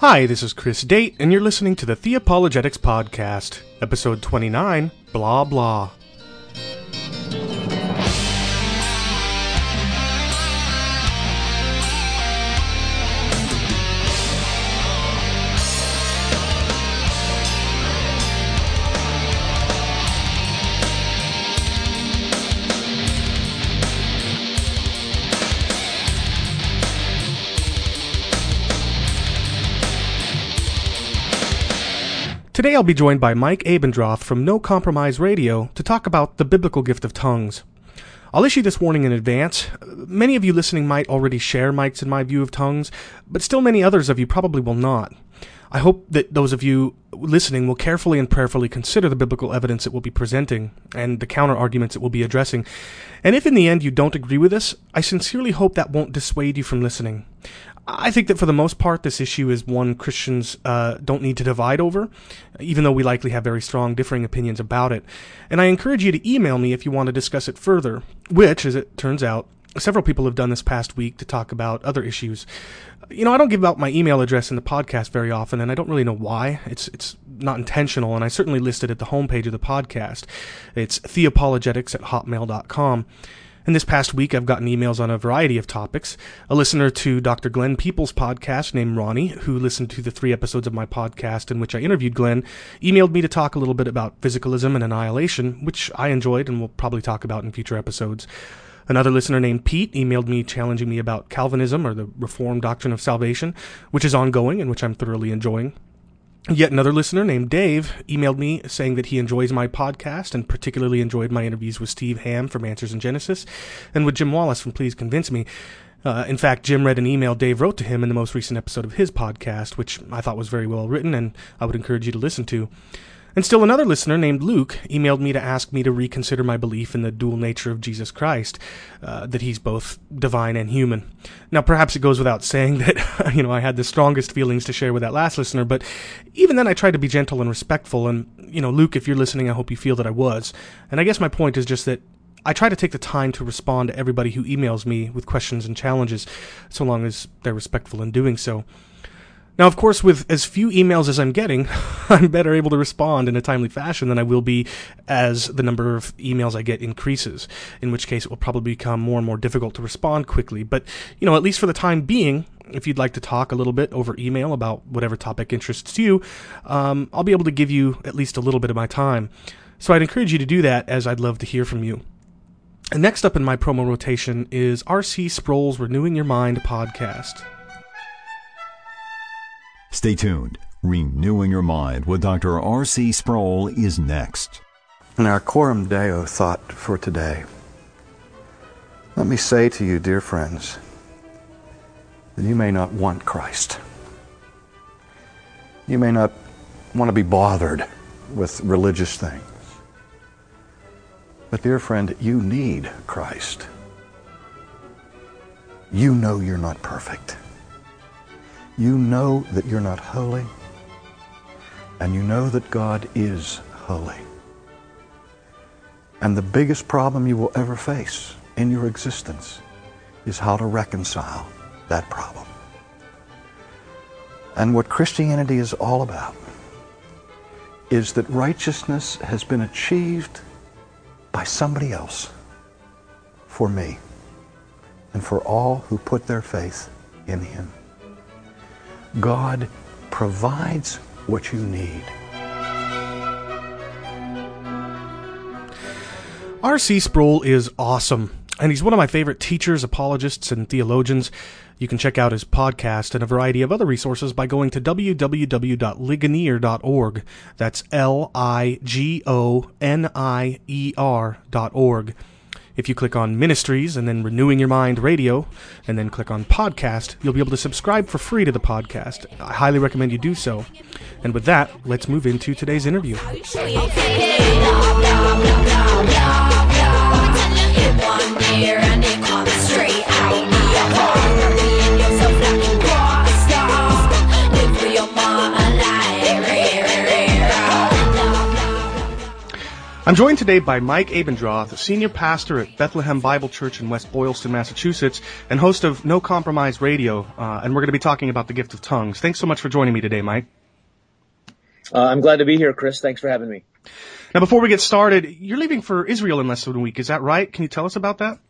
Hi, this is Chris Date, and you're listening to the Theopologetics Podcast, episode 29 Blah Blah. Today I'll be joined by Mike Abendroth from No Compromise Radio to talk about the biblical gift of tongues. I'll issue this warning in advance. Many of you listening might already share Mike's and my view of tongues, but still many others of you probably will not. I hope that those of you listening will carefully and prayerfully consider the biblical evidence it will be presenting and the counter arguments it will be addressing. And if in the end you don't agree with us, I sincerely hope that won't dissuade you from listening. I think that for the most part, this issue is one Christians uh, don't need to divide over, even though we likely have very strong differing opinions about it. And I encourage you to email me if you want to discuss it further, which, as it turns out, several people have done this past week to talk about other issues. You know, I don't give out my email address in the podcast very often, and I don't really know why. It's it's not intentional, and I certainly listed it at the homepage of the podcast. It's theopologetics at hotmail.com. And this past week, I've gotten emails on a variety of topics. A listener to Dr. Glenn Peoples' podcast named Ronnie, who listened to the three episodes of my podcast in which I interviewed Glenn, emailed me to talk a little bit about physicalism and annihilation, which I enjoyed and will probably talk about in future episodes. Another listener named Pete emailed me challenging me about Calvinism or the Reformed doctrine of salvation, which is ongoing and which I'm thoroughly enjoying. Yet another listener named Dave emailed me saying that he enjoys my podcast and particularly enjoyed my interviews with Steve Ham from Answers in Genesis and with Jim Wallace from Please Convince Me. Uh, in fact, Jim read an email Dave wrote to him in the most recent episode of his podcast, which I thought was very well written and I would encourage you to listen to. And still another listener named Luke emailed me to ask me to reconsider my belief in the dual nature of Jesus Christ, uh, that he's both divine and human. Now, perhaps it goes without saying that, you know, I had the strongest feelings to share with that last listener, but even then I tried to be gentle and respectful. And, you know, Luke, if you're listening, I hope you feel that I was. And I guess my point is just that I try to take the time to respond to everybody who emails me with questions and challenges, so long as they're respectful in doing so. Now, of course, with as few emails as I'm getting, I'm better able to respond in a timely fashion than I will be as the number of emails I get increases, in which case it will probably become more and more difficult to respond quickly. But, you know, at least for the time being, if you'd like to talk a little bit over email about whatever topic interests you, um, I'll be able to give you at least a little bit of my time. So I'd encourage you to do that as I'd love to hear from you. And next up in my promo rotation is R.C. Sproul's Renewing Your Mind podcast. Stay tuned. Renewing Your Mind with Dr. R.C. Sproul is next. In our Coram Deo thought for today, let me say to you, dear friends, that you may not want Christ. You may not want to be bothered with religious things. But, dear friend, you need Christ. You know you're not perfect. You know that you're not holy, and you know that God is holy. And the biggest problem you will ever face in your existence is how to reconcile that problem. And what Christianity is all about is that righteousness has been achieved by somebody else for me and for all who put their faith in Him. God provides what you need. R.C. Sproul is awesome, and he's one of my favorite teachers, apologists, and theologians. You can check out his podcast and a variety of other resources by going to www.ligonier.org. That's L I G O N I E R.org. If you click on Ministries and then Renewing Your Mind Radio, and then click on Podcast, you'll be able to subscribe for free to the podcast. I highly recommend you do so. And with that, let's move into today's interview. I'm joined today by Mike Abendroth, senior pastor at Bethlehem Bible Church in West Boylston, Massachusetts, and host of No Compromise Radio, uh, and we're going to be talking about the gift of tongues. Thanks so much for joining me today, Mike. Uh, I'm glad to be here, Chris. Thanks for having me. Now, before we get started, you're leaving for Israel in less than a week. Is that right? Can you tell us about that?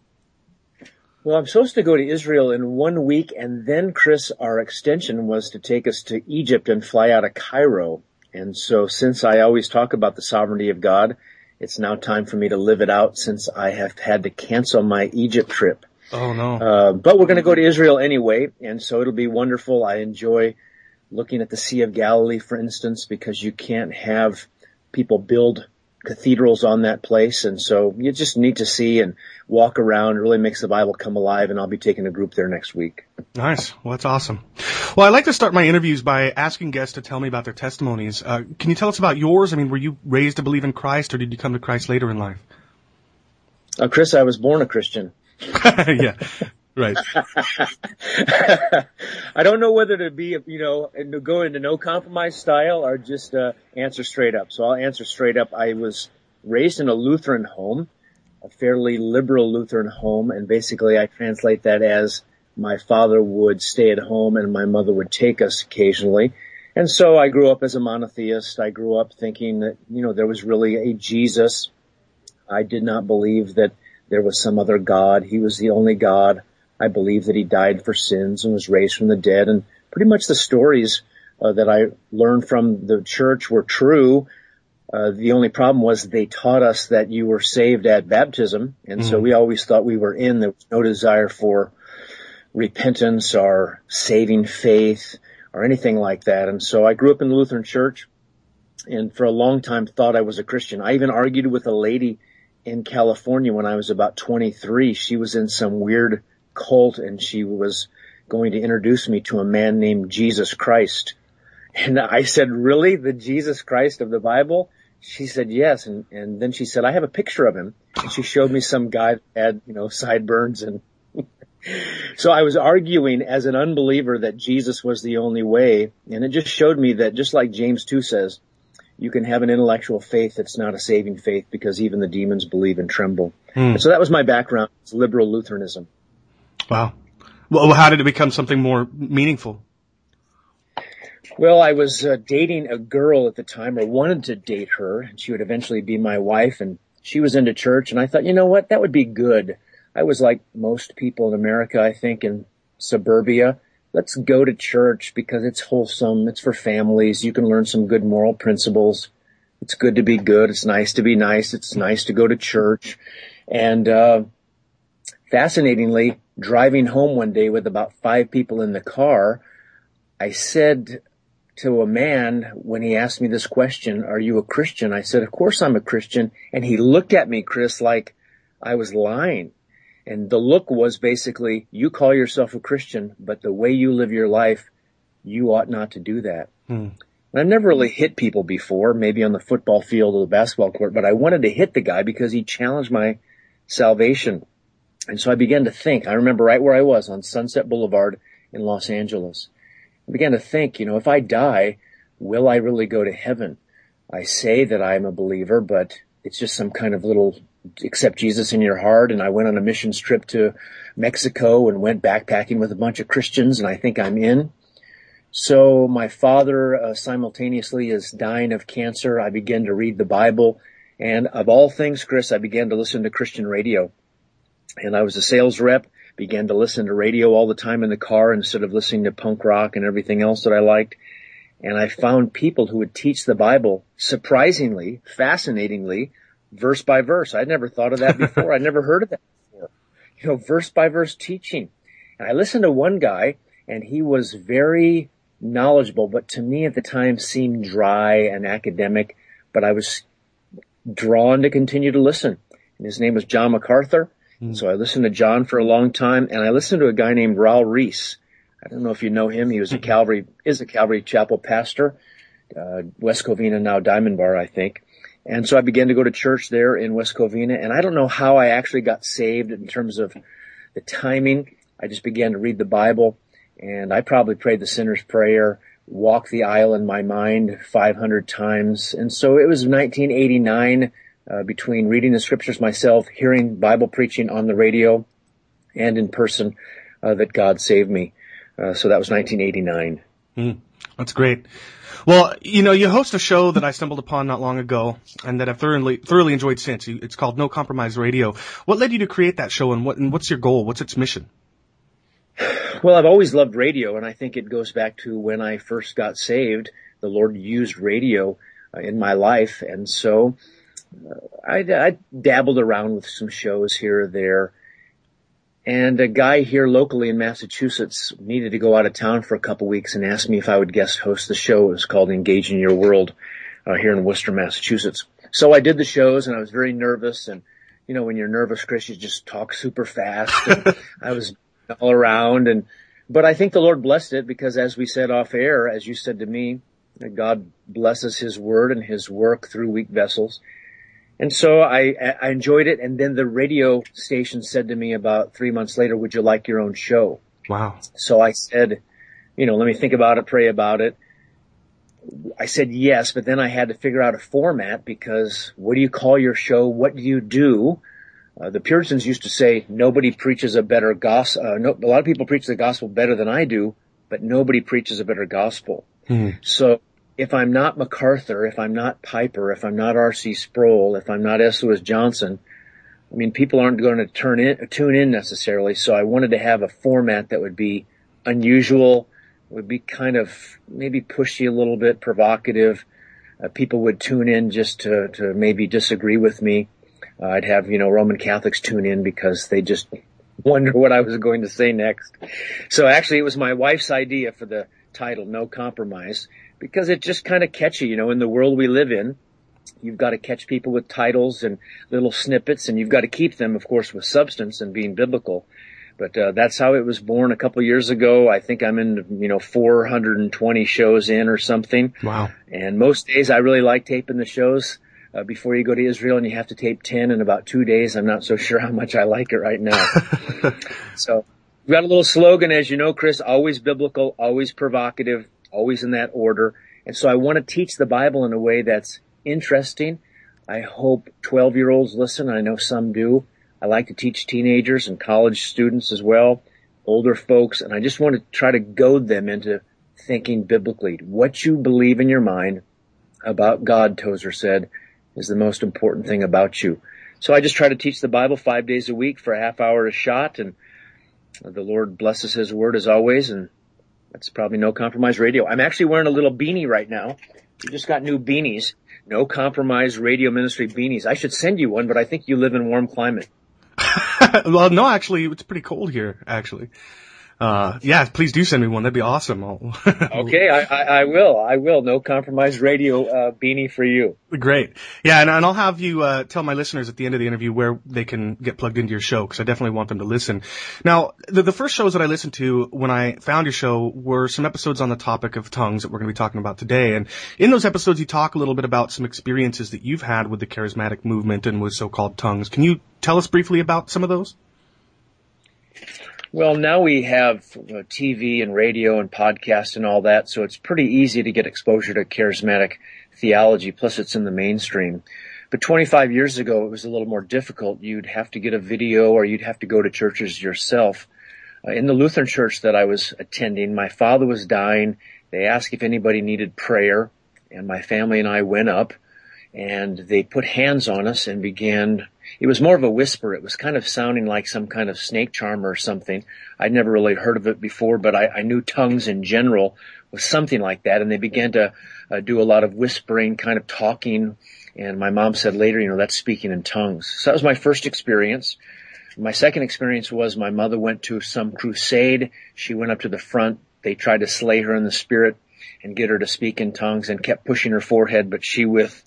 Well, I'm supposed to go to Israel in one week, and then, Chris, our extension was to take us to Egypt and fly out of Cairo. And so, since I always talk about the sovereignty of God, it's now time for me to live it out since I have had to cancel my Egypt trip. Oh no. Uh, but we're going to go to Israel anyway, and so it'll be wonderful. I enjoy looking at the Sea of Galilee, for instance, because you can't have people build cathedrals on that place. And so you just need to see and walk around. It really makes the Bible come alive. And I'll be taking a group there next week. Nice. Well, that's awesome. Well, I like to start my interviews by asking guests to tell me about their testimonies. Uh, can you tell us about yours? I mean, were you raised to believe in Christ or did you come to Christ later in life? Uh, Chris, I was born a Christian. yeah. Right. I don't know whether to be, you know, and go into no compromise style or just uh, answer straight up. So I'll answer straight up. I was raised in a Lutheran home, a fairly liberal Lutheran home, and basically I translate that as my father would stay at home and my mother would take us occasionally. And so I grew up as a monotheist. I grew up thinking that, you know, there was really a Jesus. I did not believe that there was some other God. He was the only God. I believed that he died for sins and was raised from the dead. And pretty much the stories uh, that I learned from the church were true. Uh, the only problem was they taught us that you were saved at baptism. And mm-hmm. so we always thought we were in. There was no desire for repentance or saving faith or anything like that. And so I grew up in the Lutheran church and for a long time thought I was a Christian. I even argued with a lady in California when I was about 23. She was in some weird cult and she was going to introduce me to a man named Jesus Christ. And I said, really? The Jesus Christ of the Bible? She said, yes. And, and then she said, I have a picture of him. And she showed me some guy that had, you know, sideburns and so I was arguing as an unbeliever that Jesus was the only way. And it just showed me that just like James 2 says, you can have an intellectual faith that's not a saving faith because even the demons believe and tremble. Hmm. And so that was my background. It's liberal Lutheranism. Wow. Well, how did it become something more meaningful? Well, I was uh, dating a girl at the time, or wanted to date her, and she would eventually be my wife. And she was into church, and I thought, you know what, that would be good. I was like most people in America, I think, in suburbia. Let's go to church because it's wholesome. It's for families. You can learn some good moral principles. It's good to be good. It's nice to be nice. It's nice to go to church. And, uh, fascinatingly, driving home one day with about five people in the car, I said to a man when he asked me this question, are you a Christian? I said, of course I'm a Christian. And he looked at me, Chris, like I was lying. And the look was basically, you call yourself a Christian, but the way you live your life, you ought not to do that. Hmm. I've never really hit people before, maybe on the football field or the basketball court, but I wanted to hit the guy because he challenged my salvation. And so I began to think, I remember right where I was on Sunset Boulevard in Los Angeles. I began to think, you know, if I die, will I really go to heaven? I say that I'm a believer, but it's just some kind of little accept Jesus in your heart. And I went on a missions trip to Mexico and went backpacking with a bunch of Christians and I think I'm in. So my father uh, simultaneously is dying of cancer. I began to read the Bible and of all things, Chris, I began to listen to Christian radio and I was a sales rep, began to listen to radio all the time in the car instead of listening to punk rock and everything else that I liked. And I found people who would teach the Bible surprisingly, fascinatingly, verse by verse. I'd never thought of that before. I'd never heard of that before. You know, verse by verse teaching. And I listened to one guy and he was very knowledgeable, but to me at the time seemed dry and academic, but I was drawn to continue to listen. And his name was John MacArthur Mm. So I listened to John for a long time and I listened to a guy named Raul Ries. I don't know if you know him. He was a mm-hmm. Calvary, is a Calvary Chapel pastor, uh, West Covina, now Diamond Bar, I think. And so I began to go to church there in West Covina and I don't know how I actually got saved in terms of the timing. I just began to read the Bible and I probably prayed the sinner's prayer, walked the aisle in my mind 500 times. And so it was 1989 uh, between reading the scriptures myself, hearing Bible preaching on the radio, and in person uh, that God saved me. Uh, so that was 1989. Mm, that's great. Well, you know, you host a show that I stumbled upon not long ago and that I've thoroughly thoroughly enjoyed since. It's called No Compromise Radio. What led you to create that show and what and what's your goal? What's its mission? Well, I've always loved radio and I think it goes back to when I first got saved. The Lord used radio uh, in my life and so I, I dabbled around with some shows here or there and a guy here locally in Massachusetts needed to go out of town for a couple weeks and asked me if I would guest host the show. It was called Engaging Your World uh, here in Worcester, Massachusetts. So I did the shows and I was very nervous and you know, when you're nervous, Chris, you just talk super fast. I was all around and, but I think the Lord blessed it because as we said off air, as you said to me, God blesses his word and his work through weak vessels. And so I, I enjoyed it. And then the radio station said to me about three months later, would you like your own show? Wow. So I said, you know, let me think about it, pray about it. I said yes, but then I had to figure out a format because what do you call your show? What do you do? Uh, the Puritans used to say nobody preaches a better gospel. Uh, no, a lot of people preach the gospel better than I do, but nobody preaches a better gospel. Hmm. So if I'm not MacArthur, if I'm not Piper, if I'm not R.C. Sproul, if I'm not S. Lewis Johnson, I mean, people aren't going to turn in, tune in necessarily. So I wanted to have a format that would be unusual, would be kind of maybe pushy a little bit, provocative. Uh, people would tune in just to, to maybe disagree with me. Uh, I'd have, you know, Roman Catholics tune in because they just wonder what I was going to say next. So actually it was my wife's idea for the title, No Compromise because it's just kind of catchy, you know, in the world we live in. You've got to catch people with titles and little snippets and you've got to keep them, of course, with substance and being biblical. But, uh, that's how it was born a couple years ago. I think I'm in, you know, 420 shows in or something. Wow. And most days I really like taping the shows. Uh, before you go to Israel and you have to tape 10 in about two days. I'm not so sure how much I like it right now. so we've got a little slogan, as you know, Chris, always biblical, always provocative, always in that order. And so I want to teach the Bible in a way that's interesting. I hope 12 year olds listen. I know some do. I like to teach teenagers and college students as well, older folks, and I just want to try to goad them into thinking biblically. What you believe in your mind about God, Tozer said, is the most important thing about you. So I just try to teach the Bible five days a week for a half hour a shot and the Lord blesses His word as always and that's probably no compromise radio. I'm actually wearing a little beanie right now. We just got new beanies. No compromise radio ministry beanies. I should send you one, but I think you live in warm climate. well, no, actually, it's pretty cold here, actually uh, yeah, please do send me one. That'd be awesome. okay, I, I, I, will. I will. No compromise radio uh, beanie for you. Great. Yeah, and, and I'll have you uh, tell my listeners at the end of the interview where they can get plugged into your show because I definitely want them to listen. Now, the, the first shows that I listened to when I found your show were some episodes on the topic of tongues that we're going to be talking about today. And in those episodes, you talk a little bit about some experiences that you've had with the charismatic movement and with so-called tongues. Can you tell us briefly about some of those? Well, now we have TV and radio and podcast and all that, so it's pretty easy to get exposure to charismatic theology, plus it's in the mainstream. But 25 years ago, it was a little more difficult. You'd have to get a video or you'd have to go to churches yourself. Uh, in the Lutheran church that I was attending, my father was dying. They asked if anybody needed prayer, and my family and I went up, and they put hands on us and began it was more of a whisper. It was kind of sounding like some kind of snake charm or something. I'd never really heard of it before, but I, I knew tongues in general was something like that. And they began to uh, do a lot of whispering, kind of talking. And my mom said later, you know, that's speaking in tongues. So that was my first experience. My second experience was my mother went to some crusade. She went up to the front. They tried to slay her in the spirit and get her to speak in tongues and kept pushing her forehead, but she with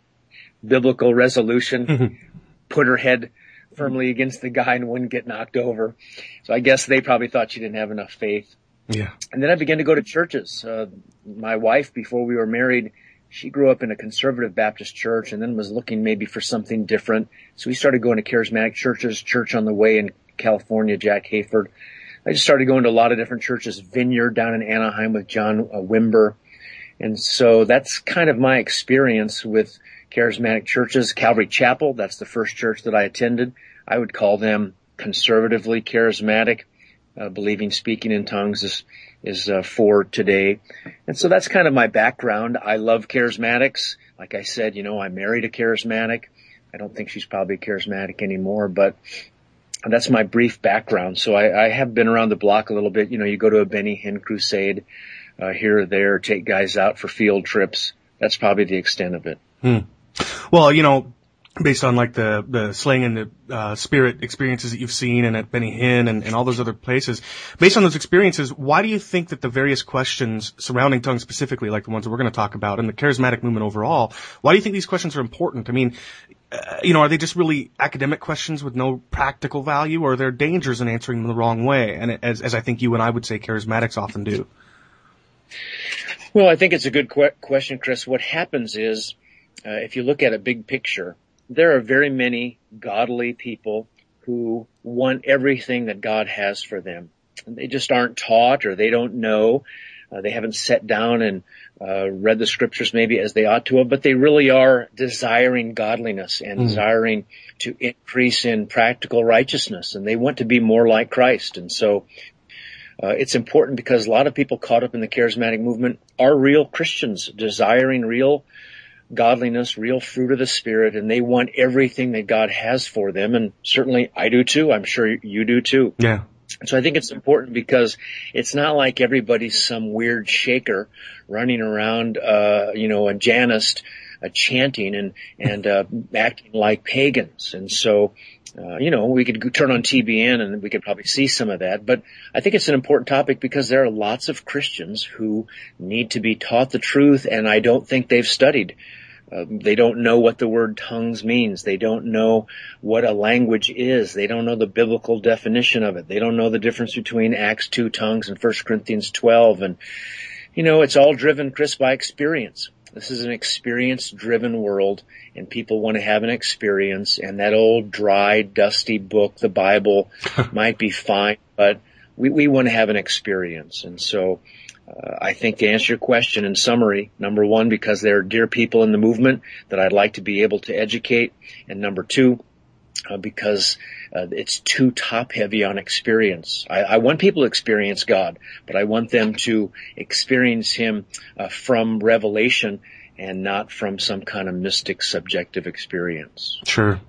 biblical resolution put her head firmly against the guy and wouldn't get knocked over. So I guess they probably thought she didn't have enough faith. Yeah. And then I began to go to churches. Uh, my wife, before we were married, she grew up in a conservative Baptist church and then was looking maybe for something different. So we started going to charismatic churches, Church on the Way in California, Jack Hayford. I just started going to a lot of different churches, Vineyard down in Anaheim with John uh, Wimber. And so that's kind of my experience with charismatic churches. Calvary Chapel, that's the first church that I attended. I would call them conservatively charismatic, uh, believing speaking in tongues is, is uh, for today. And so that's kind of my background. I love charismatics. Like I said, you know, I married a charismatic. I don't think she's probably charismatic anymore, but that's my brief background. So I, I have been around the block a little bit. You know, you go to a Benny Hinn crusade uh, here or there, take guys out for field trips. That's probably the extent of it. Hmm. Well, you know, based on like the the slaying and the uh, spirit experiences that you've seen and at Benny Hinn and, and all those other places, based on those experiences, why do you think that the various questions surrounding tongues specifically, like the ones that we're going to talk about, and the charismatic movement overall, why do you think these questions are important? I mean, uh, you know, are they just really academic questions with no practical value, or are there dangers in answering them the wrong way? And as as I think you and I would say, charismatics often do. Well, I think it's a good que- question, Chris. What happens is, uh, if you look at a big picture, there are very many godly people who want everything that God has for them. They just aren't taught or they don't know. Uh, they haven't sat down and uh, read the scriptures maybe as they ought to have, but they really are desiring godliness and mm. desiring to increase in practical righteousness, and they want to be more like Christ. And so, uh, it's important because a lot of people caught up in the charismatic movement are real Christians, desiring real godliness, real fruit of the spirit, and they want everything that God has for them. And certainly I do too. I'm sure you do too. Yeah. So I think it's important because it's not like everybody's some weird shaker running around, uh, you know, a Janist, uh, chanting and, and, uh, acting like pagans. And so, uh, you know, we could turn on TBN and we could probably see some of that, but I think it's an important topic because there are lots of Christians who need to be taught the truth and I don't think they've studied um, they don't know what the word tongues means. They don't know what a language is. They don't know the biblical definition of it. They don't know the difference between Acts 2 tongues and 1 Corinthians 12. And, you know, it's all driven, Chris, by experience. This is an experience driven world and people want to have an experience and that old dry, dusty book, the Bible might be fine, but we, we want to have an experience. And so, uh, I think to answer your question in summary, number one, because there are dear people in the movement that I'd like to be able to educate, and number two, uh, because uh, it's too top heavy on experience. I, I, want people to experience God, but I want them to experience Him uh, from revelation and not from some kind of mystic subjective experience. Sure.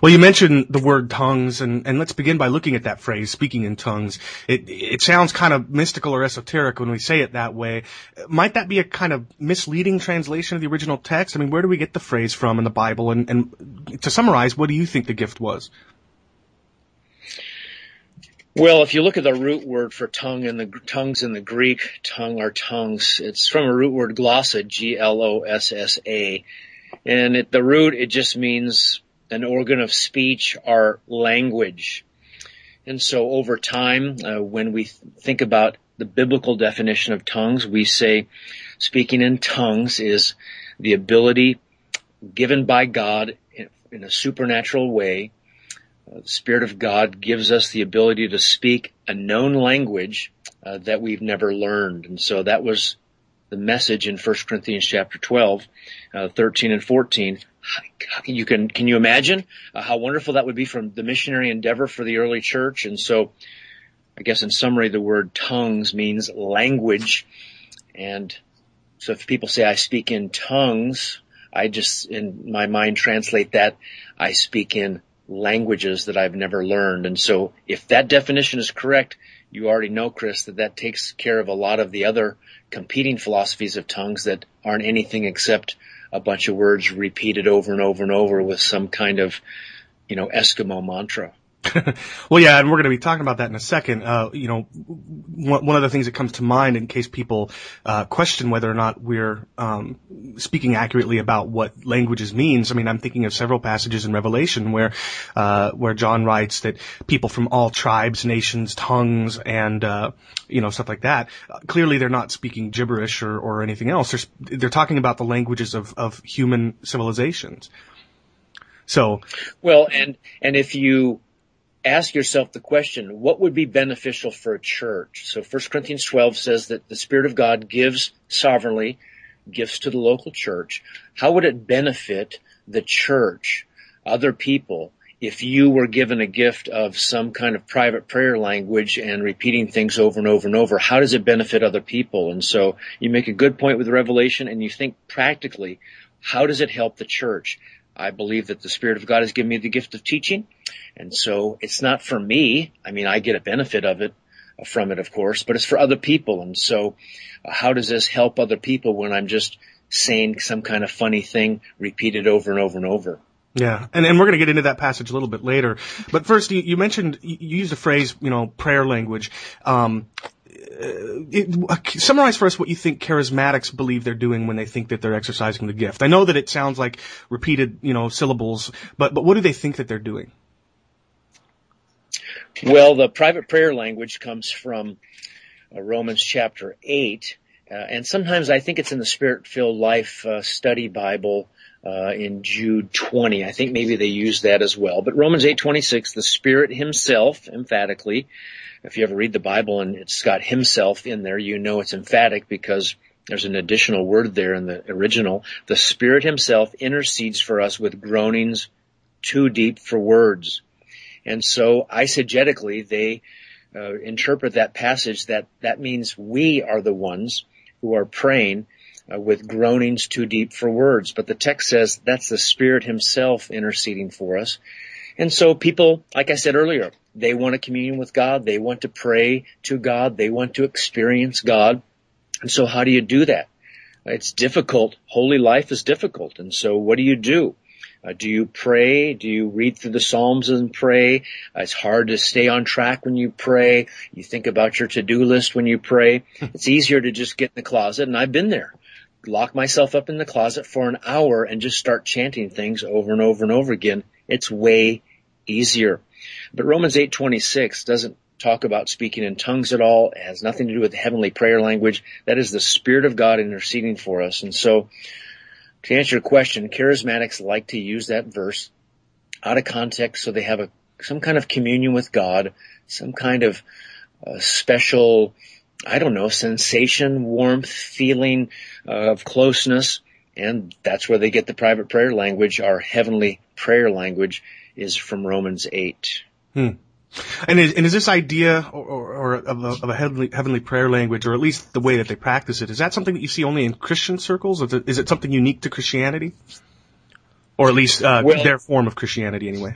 Well, you mentioned the word tongues, and, and let's begin by looking at that phrase, speaking in tongues. It, it sounds kind of mystical or esoteric when we say it that way. Might that be a kind of misleading translation of the original text? I mean, where do we get the phrase from in the Bible? And, and to summarize, what do you think the gift was? Well, if you look at the root word for tongue in the tongues in the Greek, tongue or tongues, it's from a root word glossa, G-L-O-S-S-A. And at the root, it just means an organ of speech, our language. And so over time, uh, when we think about the biblical definition of tongues, we say speaking in tongues is the ability given by God in, in a supernatural way. Uh, the Spirit of God gives us the ability to speak a known language uh, that we've never learned. And so that was the message in 1 Corinthians chapter 12, uh, 13 and 14 you can can you imagine uh, how wonderful that would be from the missionary endeavor for the early church? And so, I guess in summary, the word tongues means language, and so if people say I speak in tongues, I just in my mind translate that I speak in languages that I've never learned. And so, if that definition is correct, you already know, Chris, that that takes care of a lot of the other competing philosophies of tongues that aren't anything except a bunch of words repeated over and over and over with some kind of, you know, Eskimo mantra. well, yeah, and we're going to be talking about that in a second. Uh, you know, one, one of the things that comes to mind in case people uh, question whether or not we're um, speaking accurately about what languages means. I mean, I'm thinking of several passages in Revelation where uh, where John writes that people from all tribes, nations, tongues, and uh, you know stuff like that. clearly, they're not speaking gibberish or, or anything else. They're they're talking about the languages of of human civilizations. So, well, and and if you ask yourself the question, what would be beneficial for a church? So 1 Corinthians 12 says that the Spirit of God gives sovereignly gifts to the local church, how would it benefit the church, other people, if you were given a gift of some kind of private prayer language and repeating things over and over and over, how does it benefit other people? And so you make a good point with Revelation and you think practically, how does it help the church? I believe that the Spirit of God has given me the gift of teaching. And so it's not for me. I mean, I get a benefit of it from it, of course, but it's for other people. And so uh, how does this help other people when I'm just saying some kind of funny thing repeated over and over and over? Yeah, and and we're going to get into that passage a little bit later. But first, you, you mentioned you used a phrase, you know, prayer language. Um, it, summarize for us what you think charismatics believe they're doing when they think that they're exercising the gift. I know that it sounds like repeated, you know, syllables, but but what do they think that they're doing? Well, the private prayer language comes from uh, Romans chapter eight, uh, and sometimes I think it's in the Spirit-filled Life uh, Study Bible. Uh, in Jude 20. I think maybe they use that as well. But Romans 8:26, the Spirit Himself, emphatically, if you ever read the Bible and it's got himself in there, you know it's emphatic because there's an additional word there in the original. The Spirit himself intercedes for us with groanings too deep for words. And so eisegetically, they uh, interpret that passage that that means we are the ones who are praying uh, with groanings too deep for words. But the text says that's the Spirit himself interceding for us. And so people, like I said earlier, they want to commune with God. They want to pray to God. They want to experience God. And so how do you do that? It's difficult. Holy life is difficult. And so what do you do? Uh, do you pray? Do you read through the Psalms and pray? Uh, it's hard to stay on track when you pray. You think about your to-do list when you pray. It's easier to just get in the closet, and I've been there. Lock myself up in the closet for an hour and just start chanting things over and over and over again. It's way easier. But Romans 8:26 doesn't talk about speaking in tongues at all. It has nothing to do with the heavenly prayer language. That is the Spirit of God interceding for us. And so, to answer your question, charismatics like to use that verse out of context so they have a, some kind of communion with God, some kind of uh, special, I don't know, sensation, warmth, feeling uh, of closeness. And that's where they get the private prayer language, our heavenly prayer language is from Romans 8. Hmm. And is, and is this idea or, or, or of, a, of, a, heavenly, heavenly prayer language, or at least the way that they practice it, is that something that you see only in Christian circles? or Is it, is it something unique to Christianity? Or at least uh, well, their form of Christianity, anyway.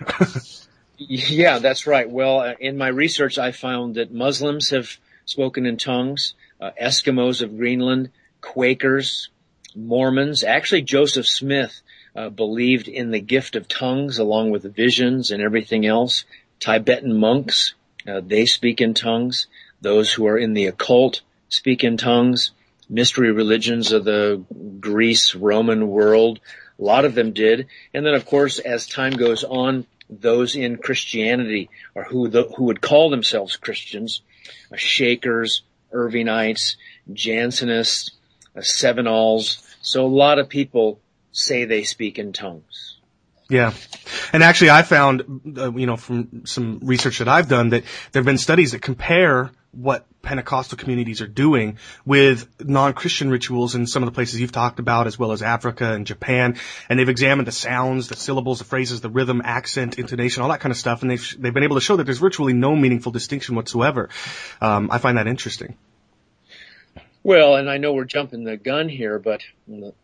yeah, that's right. Well, uh, in my research, I found that Muslims have spoken in tongues, uh, Eskimos of Greenland, Quakers, Mormons. Actually, Joseph Smith uh, believed in the gift of tongues along with visions and everything else. Tibetan monks, uh, they speak in tongues. Those who are in the occult speak in tongues. Mystery religions of the Greece, Roman world, a lot of them did. And then of course, as time goes on, those in Christianity or who the, who would call themselves Christians, uh, Shakers, Irvingites, Jansenists, uh, Cevenols. So a lot of people say they speak in tongues. Yeah. And actually I found, uh, you know, from some research that I've done that there have been studies that compare what Pentecostal communities are doing with non-Christian rituals in some of the places you've talked about, as well as Africa and Japan. And they've examined the sounds, the syllables, the phrases, the rhythm, accent, intonation, all that kind of stuff. And they've, they've been able to show that there's virtually no meaningful distinction whatsoever. Um, I find that interesting. Well, and I know we're jumping the gun here, but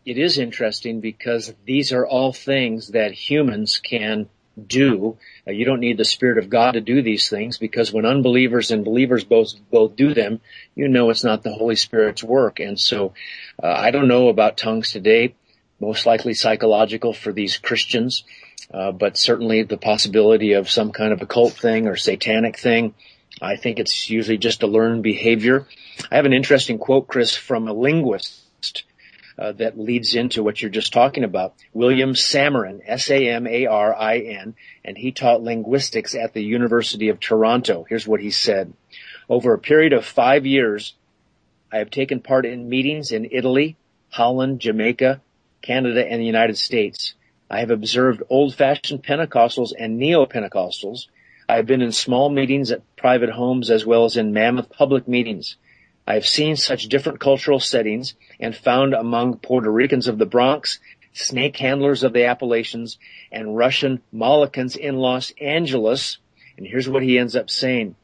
it is interesting because these are all things that humans can do. Uh, you don't need the Spirit of God to do these things because when unbelievers and believers both, both do them, you know it's not the Holy Spirit's work. And so, uh, I don't know about tongues today, most likely psychological for these Christians, uh, but certainly the possibility of some kind of occult thing or satanic thing. I think it's usually just a learned behavior. I have an interesting quote, Chris, from a linguist uh, that leads into what you're just talking about. William Samarin, S-A-M-A-R-I-N, and he taught linguistics at the University of Toronto. Here's what he said. Over a period of five years, I have taken part in meetings in Italy, Holland, Jamaica, Canada, and the United States. I have observed old-fashioned Pentecostals and Neo-Pentecostals. I have been in small meetings at private homes as well as in mammoth public meetings. I have seen such different cultural settings and found among Puerto Ricans of the Bronx, snake handlers of the Appalachians, and Russian Molokans in Los Angeles. And here's what he ends up saying.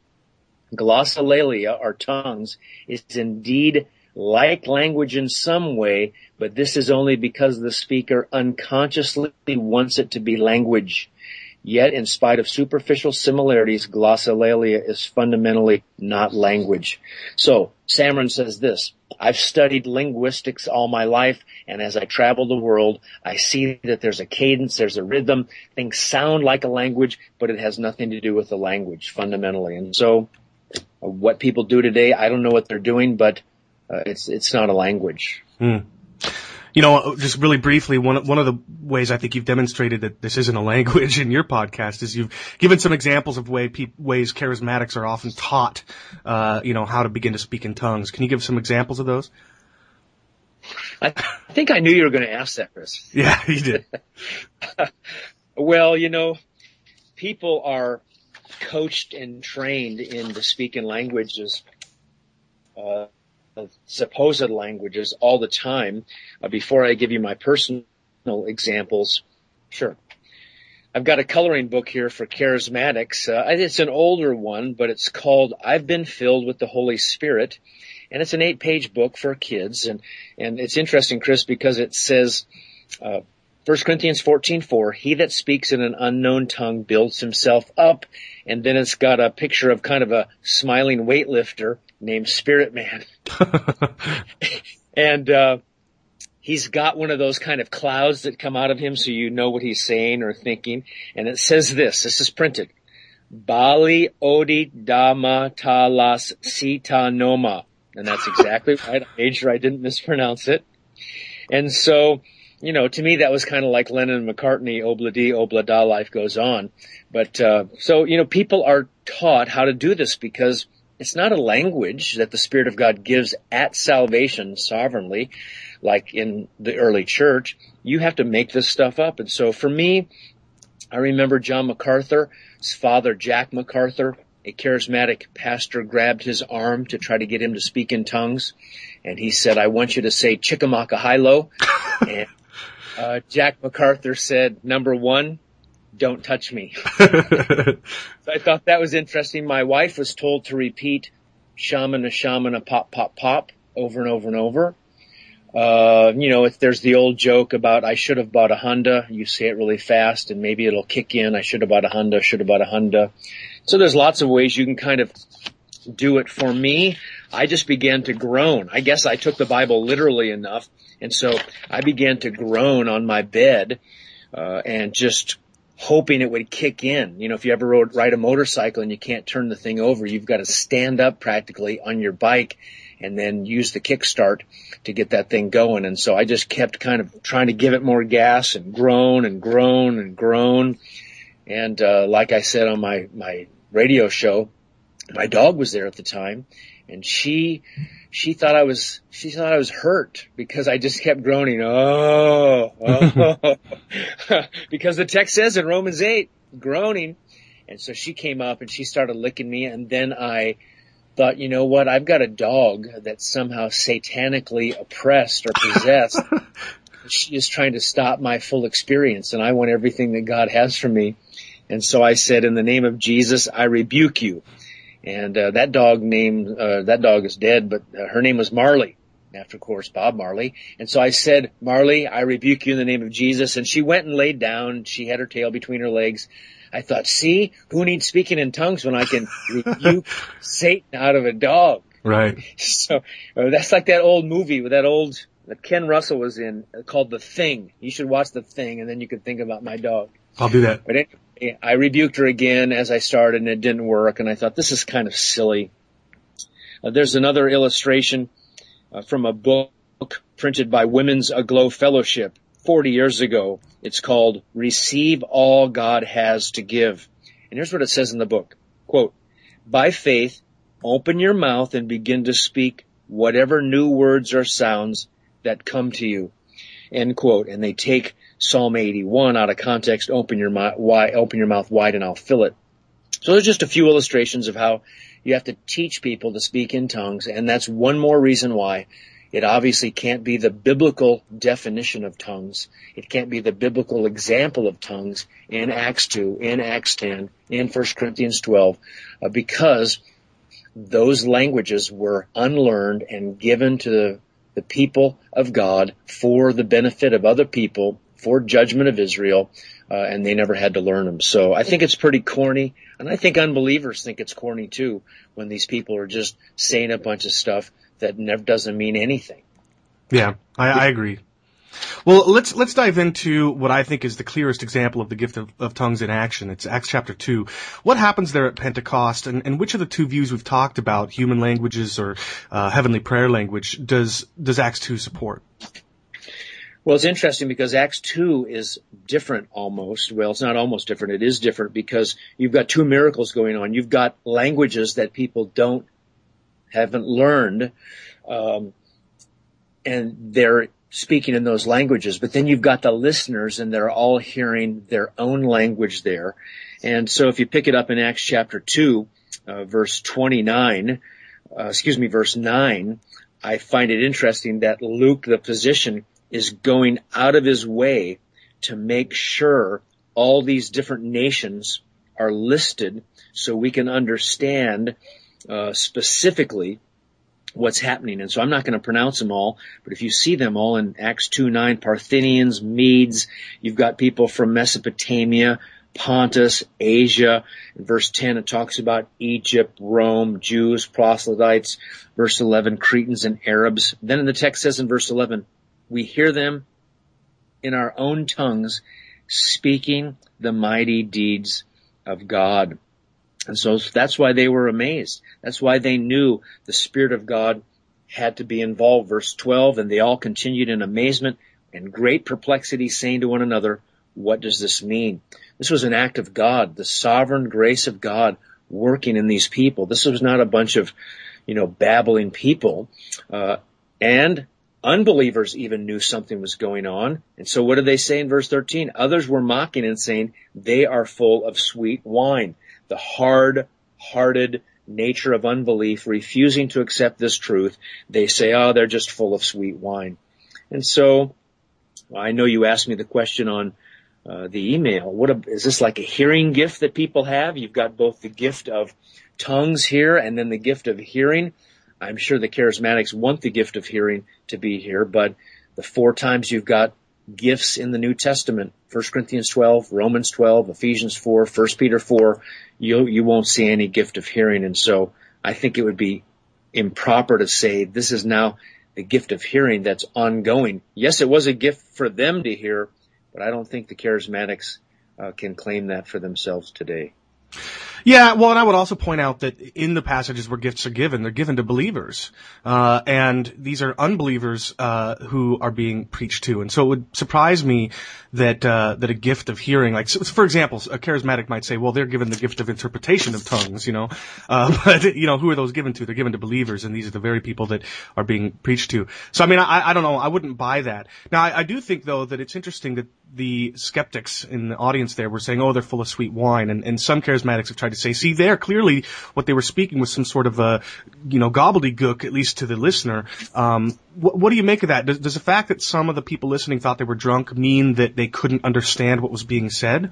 Glossolalia, or tongues, is indeed like language in some way, but this is only because the speaker unconsciously wants it to be language. Yet, in spite of superficial similarities, glossolalia is fundamentally not language. So, Samarin says this, I've studied linguistics all my life, and as I travel the world, I see that there's a cadence, there's a rhythm, things sound like a language, but it has nothing to do with the language, fundamentally. And so, what people do today, I don't know what they're doing, but uh, it's, it's not a language. Mm you know, just really briefly, one one of the ways I think you've demonstrated that this isn't a language in your podcast is you've given some examples of way pe- ways charismatics are often taught, uh, you know, how to begin to speak in tongues. Can you give some examples of those? I think I knew you were going to ask that, Chris. Yeah, you did. well, you know, people are coached and trained in the speaking languages. Uh, supposed languages all the time. Uh, before I give you my personal examples, sure. I've got a coloring book here for charismatics. Uh, it's an older one, but it's called "I've Been Filled with the Holy Spirit," and it's an eight-page book for kids. and And it's interesting, Chris, because it says. Uh, 1 Corinthians 14:4 He that speaks in an unknown tongue builds himself up and then it's got a picture of kind of a smiling weightlifter named Spirit Man. and uh, he's got one of those kind of clouds that come out of him so you know what he's saying or thinking. And it says this, this is printed. Bali Odi Dama Talas Sita Noma. And that's exactly right. I made sure I didn't mispronounce it. And so you know, to me that was kind of like Lennon and McCartney, obladi, oblada, life goes on. But, uh, so, you know, people are taught how to do this because it's not a language that the Spirit of God gives at salvation sovereignly, like in the early church. You have to make this stuff up. And so for me, I remember John MacArthur, his father, Jack MacArthur, a charismatic pastor grabbed his arm to try to get him to speak in tongues. And he said, I want you to say Chickamauga Hilo. and uh, Jack MacArthur said, number one, don't touch me. so I thought that was interesting. My wife was told to repeat shaman a shaman a pop pop pop over and over and over. Uh, you know, if there's the old joke about I should have bought a Honda, you say it really fast and maybe it'll kick in. I should have bought a Honda, should have bought a Honda. So there's lots of ways you can kind of do it. For me, I just began to groan. I guess I took the Bible literally enough. And so I began to groan on my bed, uh, and just hoping it would kick in. You know, if you ever rode, ride a motorcycle and you can't turn the thing over, you've got to stand up practically on your bike and then use the kickstart to get that thing going. And so I just kept kind of trying to give it more gas and groan and groan and groan. And, uh, like I said on my, my radio show, my dog was there at the time and she, she thought I was, she thought I was hurt because I just kept groaning. Oh, oh. because the text says in Romans 8, groaning. And so she came up and she started licking me and then I thought, you know what? I've got a dog that's somehow satanically oppressed or possessed. she is trying to stop my full experience and I want everything that God has for me. And so I said, in the name of Jesus, I rebuke you. And uh, that dog named uh, that dog is dead, but uh, her name was Marley, after of course Bob Marley. And so I said, Marley, I rebuke you in the name of Jesus. And she went and laid down. She had her tail between her legs. I thought, see, who needs speaking in tongues when I can rebuke Satan out of a dog? Right. So uh, that's like that old movie with that old that Ken Russell was in uh, called The Thing. You should watch The Thing, and then you can think about my dog. I'll do that. But anyway, I rebuked her again as I started and it didn't work and I thought this is kind of silly. Uh, there's another illustration uh, from a book printed by Women's Aglow Fellowship 40 years ago. It's called Receive All God Has to Give. And here's what it says in the book. Quote, by faith, open your mouth and begin to speak whatever new words or sounds that come to you. End quote. And they take Psalm 81 out of context, open your, mouth wide, open your mouth wide and I'll fill it. So there's just a few illustrations of how You have to teach people to speak in tongues, and that's one more reason why it obviously can't be the biblical definition of tongues. It can't be the biblical example of tongues in Acts 2, in Acts 10, in 1 Corinthians 12, uh, because those languages were unlearned and given to the, the people of God for the benefit of other people, for judgment of Israel, uh, and they never had to learn them. So I think it's pretty corny, and I think unbelievers think it's corny too when these people are just saying a bunch of stuff that never doesn't mean anything. Yeah, I, I agree. Well, let's let's dive into what I think is the clearest example of the gift of, of tongues in action. It's Acts chapter two. What happens there at Pentecost, and, and which of the two views we've talked about, human languages or uh, heavenly prayer language, does does Acts two support? Well, it's interesting because Acts 2 is different almost. Well, it's not almost different. It is different because you've got two miracles going on. You've got languages that people don't, haven't learned, um, and they're speaking in those languages. But then you've got the listeners and they're all hearing their own language there. And so if you pick it up in Acts chapter 2, uh, verse 29, uh, excuse me, verse 9, I find it interesting that Luke, the physician, is going out of his way to make sure all these different nations are listed so we can understand uh, specifically what's happening. And so I'm not going to pronounce them all, but if you see them all in Acts 2, 9, Parthians, Medes, you've got people from Mesopotamia, Pontus, Asia. In verse 10, it talks about Egypt, Rome, Jews, proselytes. Verse 11, Cretans and Arabs. Then in the text says in verse 11, we hear them in our own tongues speaking the mighty deeds of God. And so that's why they were amazed. That's why they knew the Spirit of God had to be involved. Verse 12, and they all continued in amazement and great perplexity saying to one another, what does this mean? This was an act of God, the sovereign grace of God working in these people. This was not a bunch of, you know, babbling people. Uh, and Unbelievers even knew something was going on. And so what did they say in verse 13? Others were mocking and saying, they are full of sweet wine. The hard-hearted nature of unbelief, refusing to accept this truth, they say, oh, they're just full of sweet wine. And so, I know you asked me the question on uh, the email. What a, is this like a hearing gift that people have? You've got both the gift of tongues here and then the gift of hearing. I'm sure the charismatics want the gift of hearing to be here, but the four times you've got gifts in the New Testament, 1 Corinthians 12, Romans 12, Ephesians 4, 1 Peter 4, you, you won't see any gift of hearing. And so I think it would be improper to say this is now the gift of hearing that's ongoing. Yes, it was a gift for them to hear, but I don't think the charismatics uh, can claim that for themselves today. Yeah, well, and I would also point out that in the passages where gifts are given, they're given to believers, uh, and these are unbelievers uh, who are being preached to. And so it would surprise me that uh, that a gift of hearing, like so for example, a charismatic might say, well, they're given the gift of interpretation of tongues, you know, uh, but you know, who are those given to? They're given to believers, and these are the very people that are being preached to. So I mean, I, I don't know, I wouldn't buy that. Now, I, I do think though that it's interesting that the skeptics in the audience there were saying, oh, they're full of sweet wine, and, and some charismatics have tried to say, see, there clearly what they were speaking was some sort of a, you know, gobbledygook, at least to the listener. Um, what, what do you make of that? Does, does the fact that some of the people listening thought they were drunk mean that they couldn't understand what was being said?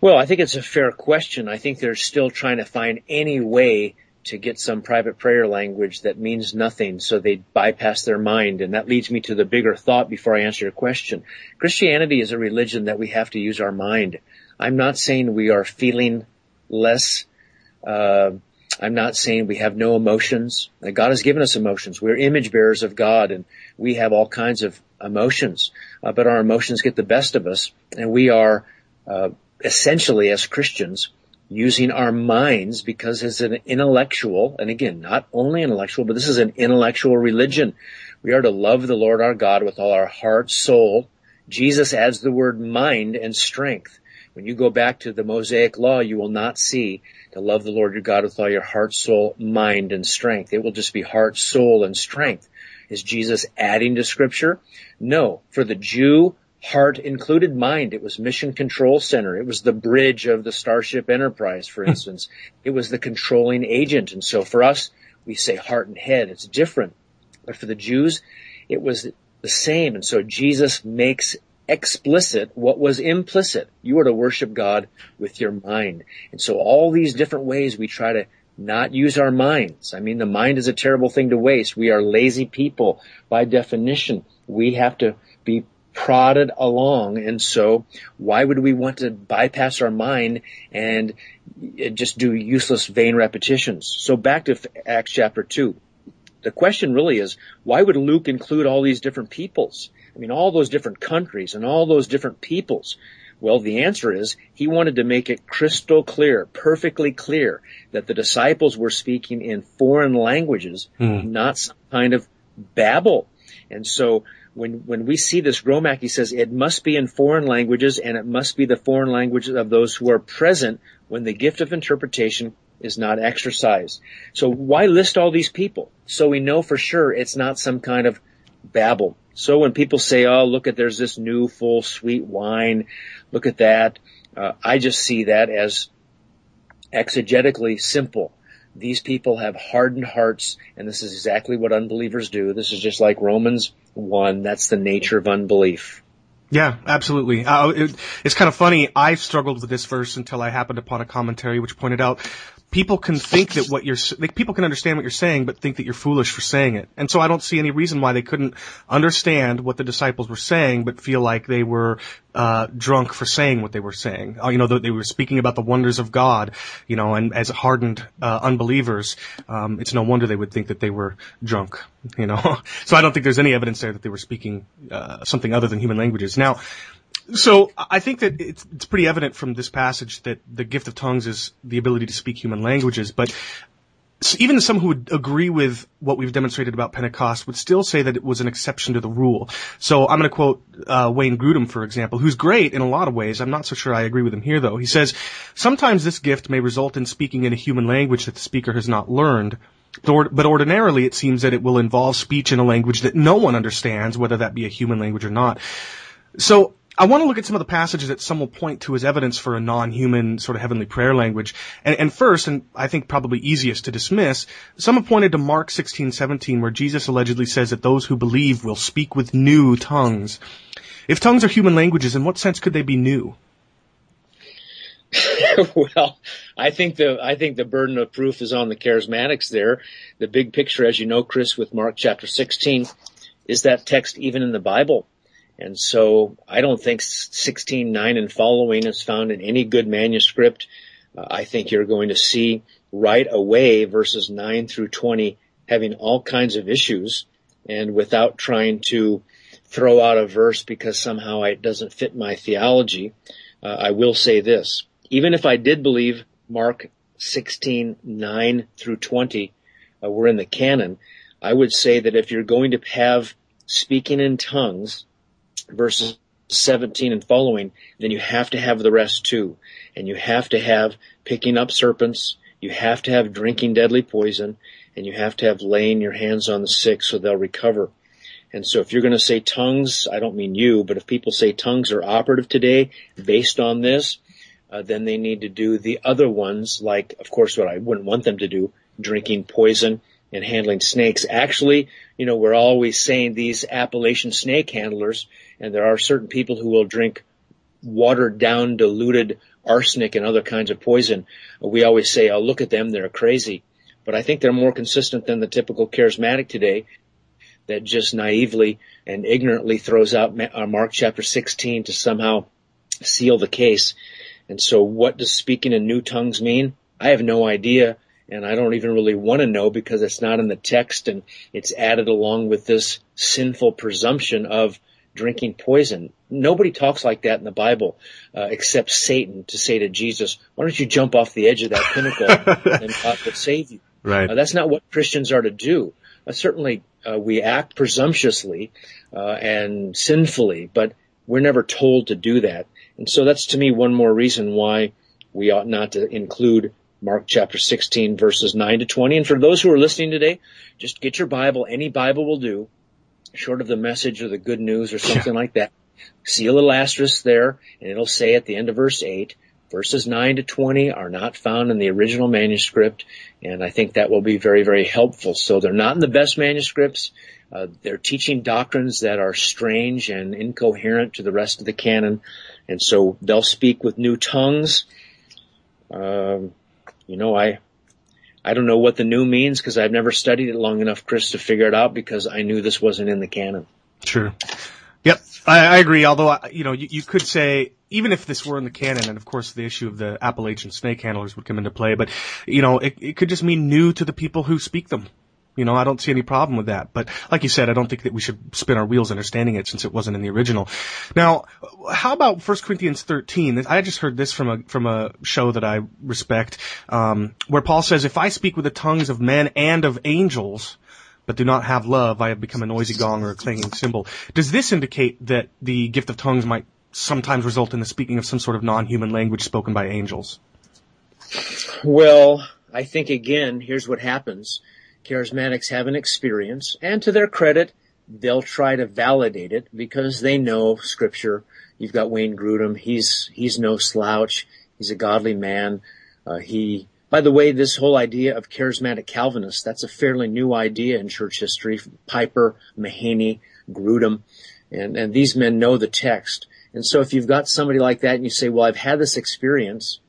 Well, I think it's a fair question. I think they're still trying to find any way to get some private prayer language that means nothing, so they bypass their mind. And that leads me to the bigger thought before I answer your question. Christianity is a religion that we have to use our mind. I'm not saying we are feeling less. Uh, I'm not saying we have no emotions. God has given us emotions. We're image bearers of God, and we have all kinds of emotions. Uh, but our emotions get the best of us, and we are uh, essentially, as Christians, using our minds because it's an intellectual, and again, not only intellectual, but this is an intellectual religion. We are to love the Lord our God with all our heart, soul. Jesus adds the word mind and strength. When you go back to the Mosaic law, you will not see to love the Lord your God with all your heart, soul, mind, and strength. It will just be heart, soul, and strength. Is Jesus adding to scripture? No. For the Jew, Heart included mind. It was mission control center. It was the bridge of the Starship Enterprise, for hmm. instance. it was the controlling agent. And so for us, we say heart and head. It's different. But for the Jews, it was the same. And so Jesus makes explicit what was implicit. You are to worship God with your mind. And so all these different ways we try to not use our minds. I mean, the mind is a terrible thing to waste. We are lazy people by definition. We have to be prodded along. And so why would we want to bypass our mind and just do useless vain repetitions? So back to Acts chapter two. The question really is, why would Luke include all these different peoples? I mean, all those different countries and all those different peoples. Well, the answer is he wanted to make it crystal clear, perfectly clear that the disciples were speaking in foreign languages, mm. not some kind of babble. And so when, when we see this Gromacki, he says it must be in foreign languages and it must be the foreign languages of those who are present when the gift of interpretation is not exercised. So why list all these people? So we know for sure it's not some kind of babble. So when people say, oh, look at, there's this new full sweet wine, look at that, uh, I just see that as exegetically simple. These people have hardened hearts, and this is exactly what unbelievers do. This is just like Romans 1. That's the nature of unbelief. Yeah, absolutely. Uh, it, it's kind of funny. I've struggled with this verse until I happened upon a commentary which pointed out people can think that what you're, like, people can understand what you're saying, but think that you're foolish for saying it. And so I don't see any reason why they couldn't understand what the disciples were saying, but feel like they were, uh, drunk for saying what they were saying. Uh, you know, they were speaking about the wonders of God, you know, and as hardened, uh, unbelievers, um, it's no wonder they would think that they were drunk, you know. so I don't think there's any evidence there that they were speaking, uh, something other than human languages. Now, so I think that it's, it's pretty evident from this passage that the gift of tongues is the ability to speak human languages, but even some who would agree with what we've demonstrated about Pentecost would still say that it was an exception to the rule. So I'm going to quote uh, Wayne Grudem, for example, who's great in a lot of ways. I'm not so sure I agree with him here, though. He says, sometimes this gift may result in speaking in a human language that the speaker has not learned, but ordinarily it seems that it will involve speech in a language that no one understands, whether that be a human language or not. So I want to look at some of the passages that some will point to as evidence for a non-human sort of heavenly prayer language. And, and, first, and I think probably easiest to dismiss, some have pointed to Mark 16:17, where Jesus allegedly says that those who believe will speak with new tongues. If tongues are human languages, in what sense could they be new? well, I think the I think the burden of proof is on the charismatics there. The big picture, as you know, Chris, with Mark chapter 16, is that text even in the Bible and so I don't think 16.9 and following is found in any good manuscript. Uh, I think you're going to see right away verses 9 through 20 having all kinds of issues and without trying to throw out a verse because somehow it doesn't fit my theology, uh, I will say this. Even if I did believe Mark 16, 9 through 20 uh, were in the canon, I would say that if you're going to have speaking in tongues, verses 17 and following, then you have to have the rest too. And you have to have picking up serpents, you have to have drinking deadly poison, and you have to have laying your hands on the sick so they'll recover. And so if you're going to say tongues, I don't mean you, but if people say tongues are operative today based on this, uh, then they need to do the other ones, like, of course, what I wouldn't want them to do, drinking poison and handling snakes. Actually, you know, we're always saying these Appalachian snake handlers, and there are certain people who will drink watered down, diluted arsenic and other kinds of poison. We always say, oh, look at them, they're crazy. But I think they're more consistent than the typical charismatic today that just naively and ignorantly throws out uh, Mark chapter 16 to somehow seal the case. And so what does speaking in new tongues mean? I have no idea and I don't even really want to know because it's not in the text and it's added along with this sinful presumption of drinking poison. Nobody talks like that in the Bible, uh, except Satan to say to Jesus, why don't you jump off the edge of that pinnacle and God will save you? Right. Uh, that's not what Christians are to do. Uh, certainly, uh, we act presumptuously, uh, and sinfully, but we're never told to do that. And so that's to me one more reason why we ought not to include Mark chapter 16 verses 9 to 20. And for those who are listening today, just get your Bible. Any Bible will do, short of the message or the good news or something yeah. like that. see a little asterisk there, and it'll say at the end of verse 8, verses 9 to 20 are not found in the original manuscript, and I think that will be very, very helpful. So they're not in the best manuscripts. Uh, they're teaching doctrines that are strange and incoherent to the rest of the canon, and so they'll speak with new tongues. Um, you know, I I don't know what the new means because I've never studied it long enough, Chris, to figure it out because I knew this wasn't in the canon. Sure. Yep, I, I agree. Although, you know, you, you, could say even if this were in the canon, and of course the issue of the Appalachian snake handlers would come into play, but you know, it, it could just mean new to the people who speak them. You know, I don't see any problem with that. But like you said, I don't think that we should spin our wheels understanding it since it wasn't in the original. Now, how about 1 Corinthians 13? I just heard this from a, from a show that I respect, um, where Paul says, if I speak with the tongues of men and of angels, but do not have love, I have become a noisy gong or a clanging cymbal. Does this indicate that the gift of tongues might sometimes result in the speaking of some sort of non-human language spoken by angels? Well, I think again, here's what happens charismatics have an experience, and to their credit, they'll try to validate it because they know scripture. You've got Wayne Grudem. He's, he's no slouch. He's a godly man. Uh, he, by the way, this whole idea of charismatic Calvinists, that's a fairly new idea in church history. Piper, Mahaney, Grudem, and, and these men know the text. And so if you've got somebody like that and you say, well, I've had this experience,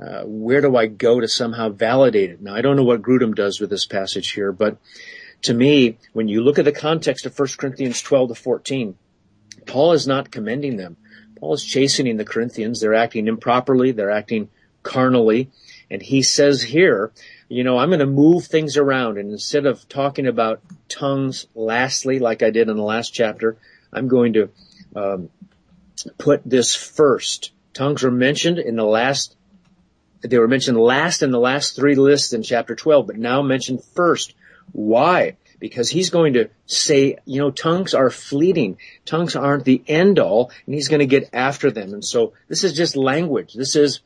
uh, where do I go to somehow validate it? Now, I don't know what Grudem does with this passage here, but to me, when you look at the context of 1 Corinthians 12 to 14, Paul is not commending them. Paul is chastening the Corinthians. They're acting improperly. They're acting carnally. And he says here, you know, I'm going to move things around. And instead of talking about tongues lastly, like I did in the last chapter, I'm going to um, put this first. Tongues are mentioned in the last they were mentioned last in the last three lists in chapter 12, but now mentioned first. Why? Because he's going to say, you know, tongues are fleeting. Tongues aren't the end all, and he's going to get after them. And so this is just language. This is,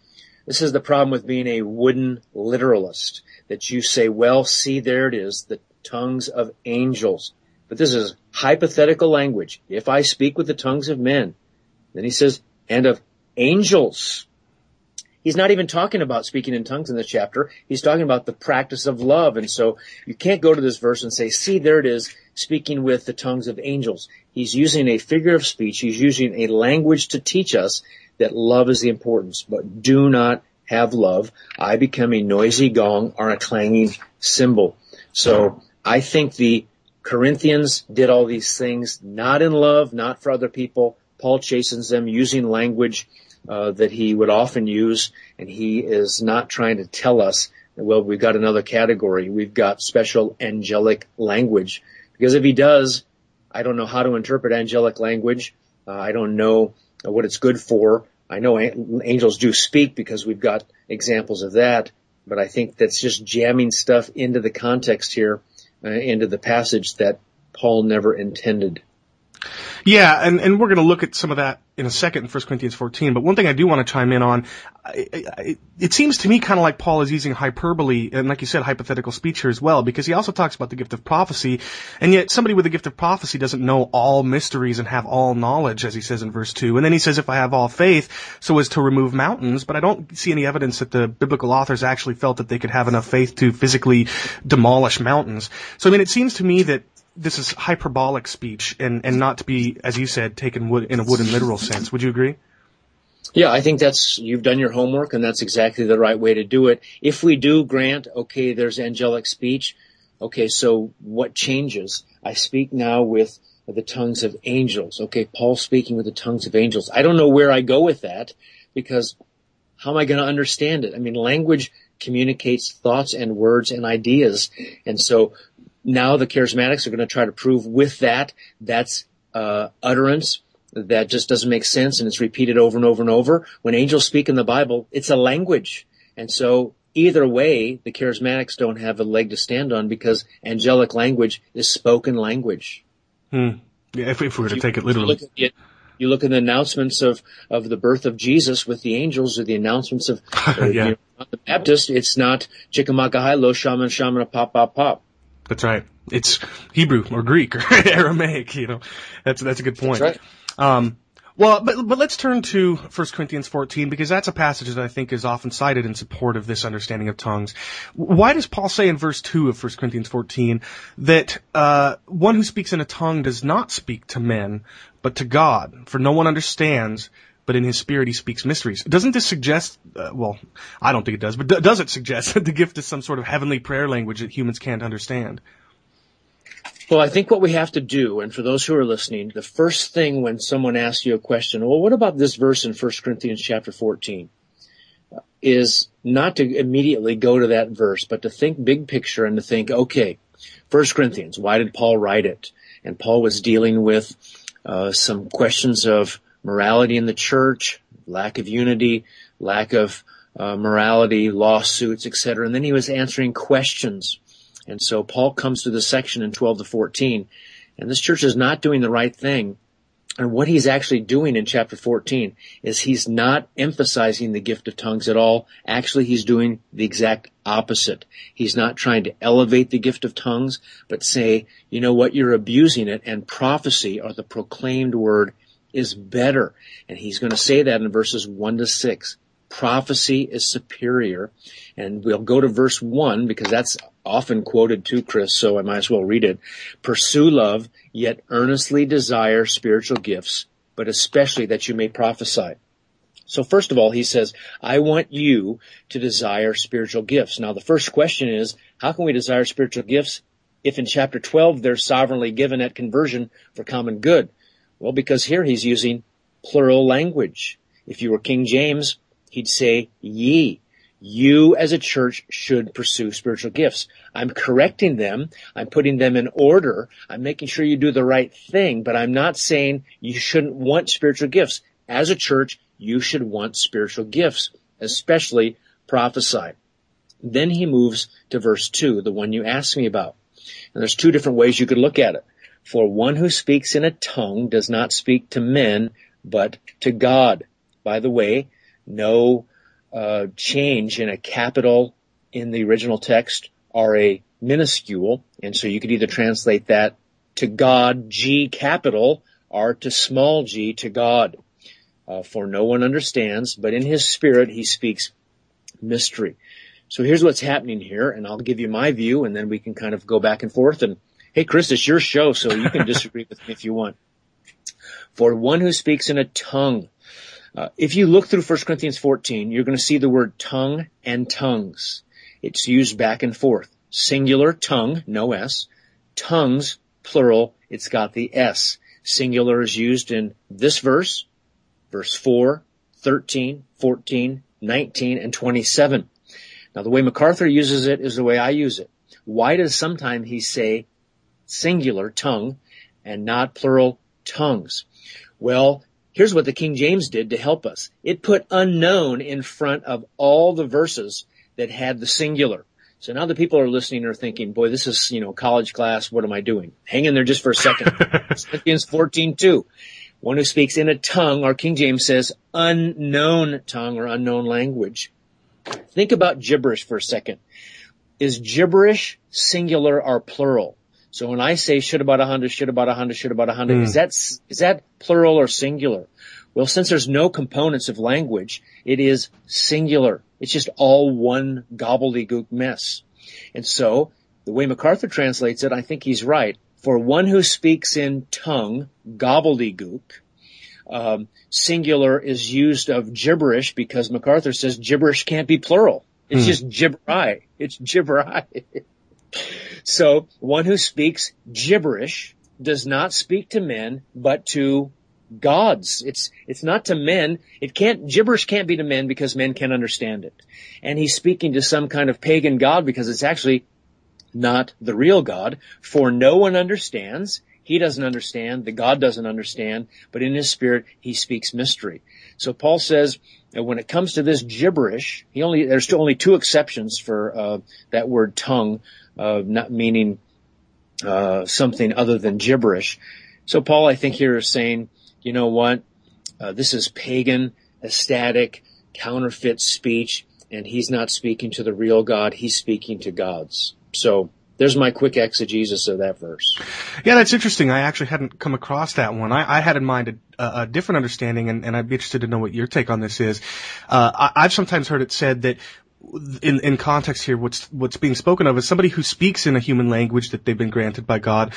this is the problem with being a wooden literalist. That you say, well, see, there it is, the tongues of angels. But this is hypothetical language. If I speak with the tongues of men, then he says, and of angels. He's not even talking about speaking in tongues in this chapter. He's talking about the practice of love. And so you can't go to this verse and say, see, there it is, speaking with the tongues of angels. He's using a figure of speech. He's using a language to teach us that love is the importance, but do not have love. I become a noisy gong or a clanging cymbal. So I think the Corinthians did all these things not in love, not for other people. Paul chastens them using language uh, that he would often use, and he is not trying to tell us, well, we've got another category. We've got special angelic language. Because if he does, I don't know how to interpret angelic language. Uh, I don't know what it's good for. I know angels do speak because we've got examples of that, but I think that's just jamming stuff into the context here, uh, into the passage that Paul never intended. Yeah, and, and we're going to look at some of that in a second in 1 Corinthians 14. But one thing I do want to chime in on, it, it seems to me kind of like Paul is using hyperbole and, like you said, hypothetical speech here as well, because he also talks about the gift of prophecy, and yet somebody with the gift of prophecy doesn't know all mysteries and have all knowledge, as he says in verse 2. And then he says, if I have all faith, so as to remove mountains, but I don't see any evidence that the biblical authors actually felt that they could have enough faith to physically demolish mountains. So, I mean, it seems to me that this is hyperbolic speech and, and not to be, as you said, taken wood, in a wooden literal sense. Would you agree? Yeah, I think that's, you've done your homework and that's exactly the right way to do it. If we do grant, okay, there's angelic speech. Okay, so what changes? I speak now with the tongues of angels. Okay, Paul speaking with the tongues of angels. I don't know where I go with that because how am I going to understand it? I mean, language communicates thoughts and words and ideas. And so now the charismatics are going to try to prove with that that's uh, utterance that just doesn't make sense and it's repeated over and over and over. When angels speak in the Bible, it's a language. And so either way, the charismatics don't have a leg to stand on because angelic language is spoken language. Hmm. Yeah, if, if we were to you, take it literally. You look, you look at the announcements of, of the birth of Jesus with the angels or the announcements of yeah. you know, the Baptist. It's not Chickamauga lo shaman shaman pop pop pop. That's right. It's Hebrew or Greek or Aramaic, you know. That's, that's a good point. That's right. Um, Well, but but let's turn to 1 Corinthians 14 because that's a passage that I think is often cited in support of this understanding of tongues. Why does Paul say in verse 2 of 1 Corinthians 14 that uh, one who speaks in a tongue does not speak to men but to God? For no one understands, but in his spirit he speaks mysteries. Doesn't this suggest, uh, well, I don't think it does, but d- does it suggest that the gift is some sort of heavenly prayer language that humans can't understand? Well, I think what we have to do, and for those who are listening, the first thing when someone asks you a question, well, what about this verse in 1 Corinthians chapter 14? Is not to immediately go to that verse, but to think big picture and to think, okay, 1 Corinthians, why did Paul write it? And Paul was dealing with uh, some questions of morality in the church, lack of unity, lack of uh, morality, lawsuits, etc. And then he was answering questions and so Paul comes to this section in 12 to 14, and this church is not doing the right thing. And what he's actually doing in chapter 14 is he's not emphasizing the gift of tongues at all. Actually, he's doing the exact opposite. He's not trying to elevate the gift of tongues, but say, you know what, you're abusing it, and prophecy or the proclaimed word is better. And he's going to say that in verses 1 to 6 prophecy is superior. And we'll go to verse one because that's often quoted too, Chris, so I might as well read it. Pursue love, yet earnestly desire spiritual gifts, but especially that you may prophesy. So first of all, he says, I want you to desire spiritual gifts. Now the first question is, how can we desire spiritual gifts if in chapter 12 they're sovereignly given at conversion for common good? Well, because here he's using plural language. If you were King James, he'd say ye. You as a church should pursue spiritual gifts. I'm correcting them. I'm putting them in order. I'm making sure you do the right thing, but I'm not saying you shouldn't want spiritual gifts. As a church, you should want spiritual gifts, especially prophesy. Then he moves to verse two, the one you asked me about. And there's two different ways you could look at it. For one who speaks in a tongue does not speak to men, but to God. By the way, no uh, change in a capital in the original text or a minuscule. And so you could either translate that to God, G capital, or to small g, to God. Uh, for no one understands, but in his spirit he speaks mystery. So here's what's happening here, and I'll give you my view, and then we can kind of go back and forth. And hey, Chris, it's your show, so you can disagree with me if you want. For one who speaks in a tongue, uh, if you look through 1 Corinthians 14, you're going to see the word tongue and tongues. It's used back and forth. Singular tongue, no S. Tongues, plural, it's got the S. Singular is used in this verse, verse 4, 13, 14, 19, and 27. Now the way MacArthur uses it is the way I use it. Why does sometimes he say singular tongue and not plural tongues? Well, Here's what the King James did to help us. It put unknown in front of all the verses that had the singular. So now the people are listening are thinking, boy, this is, you know, college class. What am I doing? Hang in there just for a second. Philippians 14, 2. One who speaks in a tongue, or King James says unknown tongue or unknown language. Think about gibberish for a second. Is gibberish singular or plural? So when I say should about a hundred, should about a hundred, should about a hundred, mm. is that, is that plural or singular? Well, since there's no components of language, it is singular. It's just all one gobbledygook mess. And so the way MacArthur translates it, I think he's right. For one who speaks in tongue, gobbledygook, um, singular is used of gibberish because MacArthur says gibberish can't be plural. It's mm. just gibberai. It's gibberai. So one who speaks gibberish does not speak to men, but to gods. It's, it's not to men. It can't, gibberish can't be to men because men can't understand it. And he's speaking to some kind of pagan god because it's actually not the real God. For no one understands. He doesn't understand. The God doesn't understand. But in his spirit, he speaks mystery. So Paul says that when it comes to this gibberish, he only, there's only two exceptions for, uh, that word tongue uh, not meaning uh, something other than gibberish. So Paul, I think here is saying, you know what? Uh, this is pagan, ecstatic, counterfeit speech, and he's not speaking to the real God. He's speaking to gods. So there's my quick exegesis of that verse. Yeah, that's interesting. I actually hadn't come across that one. I, I had in mind a, a different understanding, and, and, I'd be interested to know what your take on this is. Uh, I, have sometimes heard it said that in, in context here, what's what's being spoken of is somebody who speaks in a human language that they've been granted by God,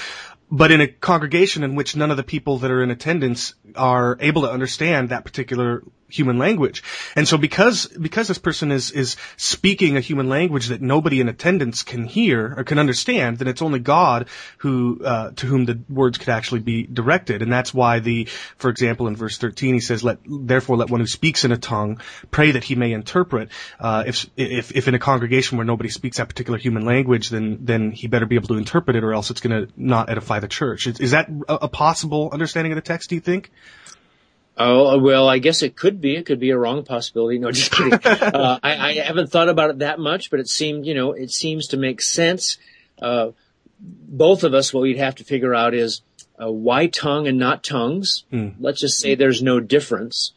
but in a congregation in which none of the people that are in attendance are able to understand that particular human language. And so because, because this person is, is speaking a human language that nobody in attendance can hear or can understand, then it's only God who, uh, to whom the words could actually be directed. And that's why the, for example, in verse 13, he says, let, therefore let one who speaks in a tongue pray that he may interpret. Uh, if, if, if in a congregation where nobody speaks that particular human language, then, then he better be able to interpret it or else it's going to not edify the church. Is, is that a, a, possible understanding of the text, do you think? Oh, well, I guess it could be. It could be a wrong possibility. No, just kidding. uh, I, I, haven't thought about it that much, but it seemed, you know, it seems to make sense. Uh, both of us, what we'd have to figure out is, uh, why tongue and not tongues? Mm. Let's just say there's no difference.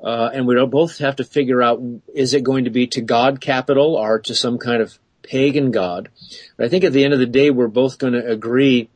Uh, and we both have to figure out, is it going to be to God capital or to some kind of pagan God? But I think at the end of the day, we're both going to agree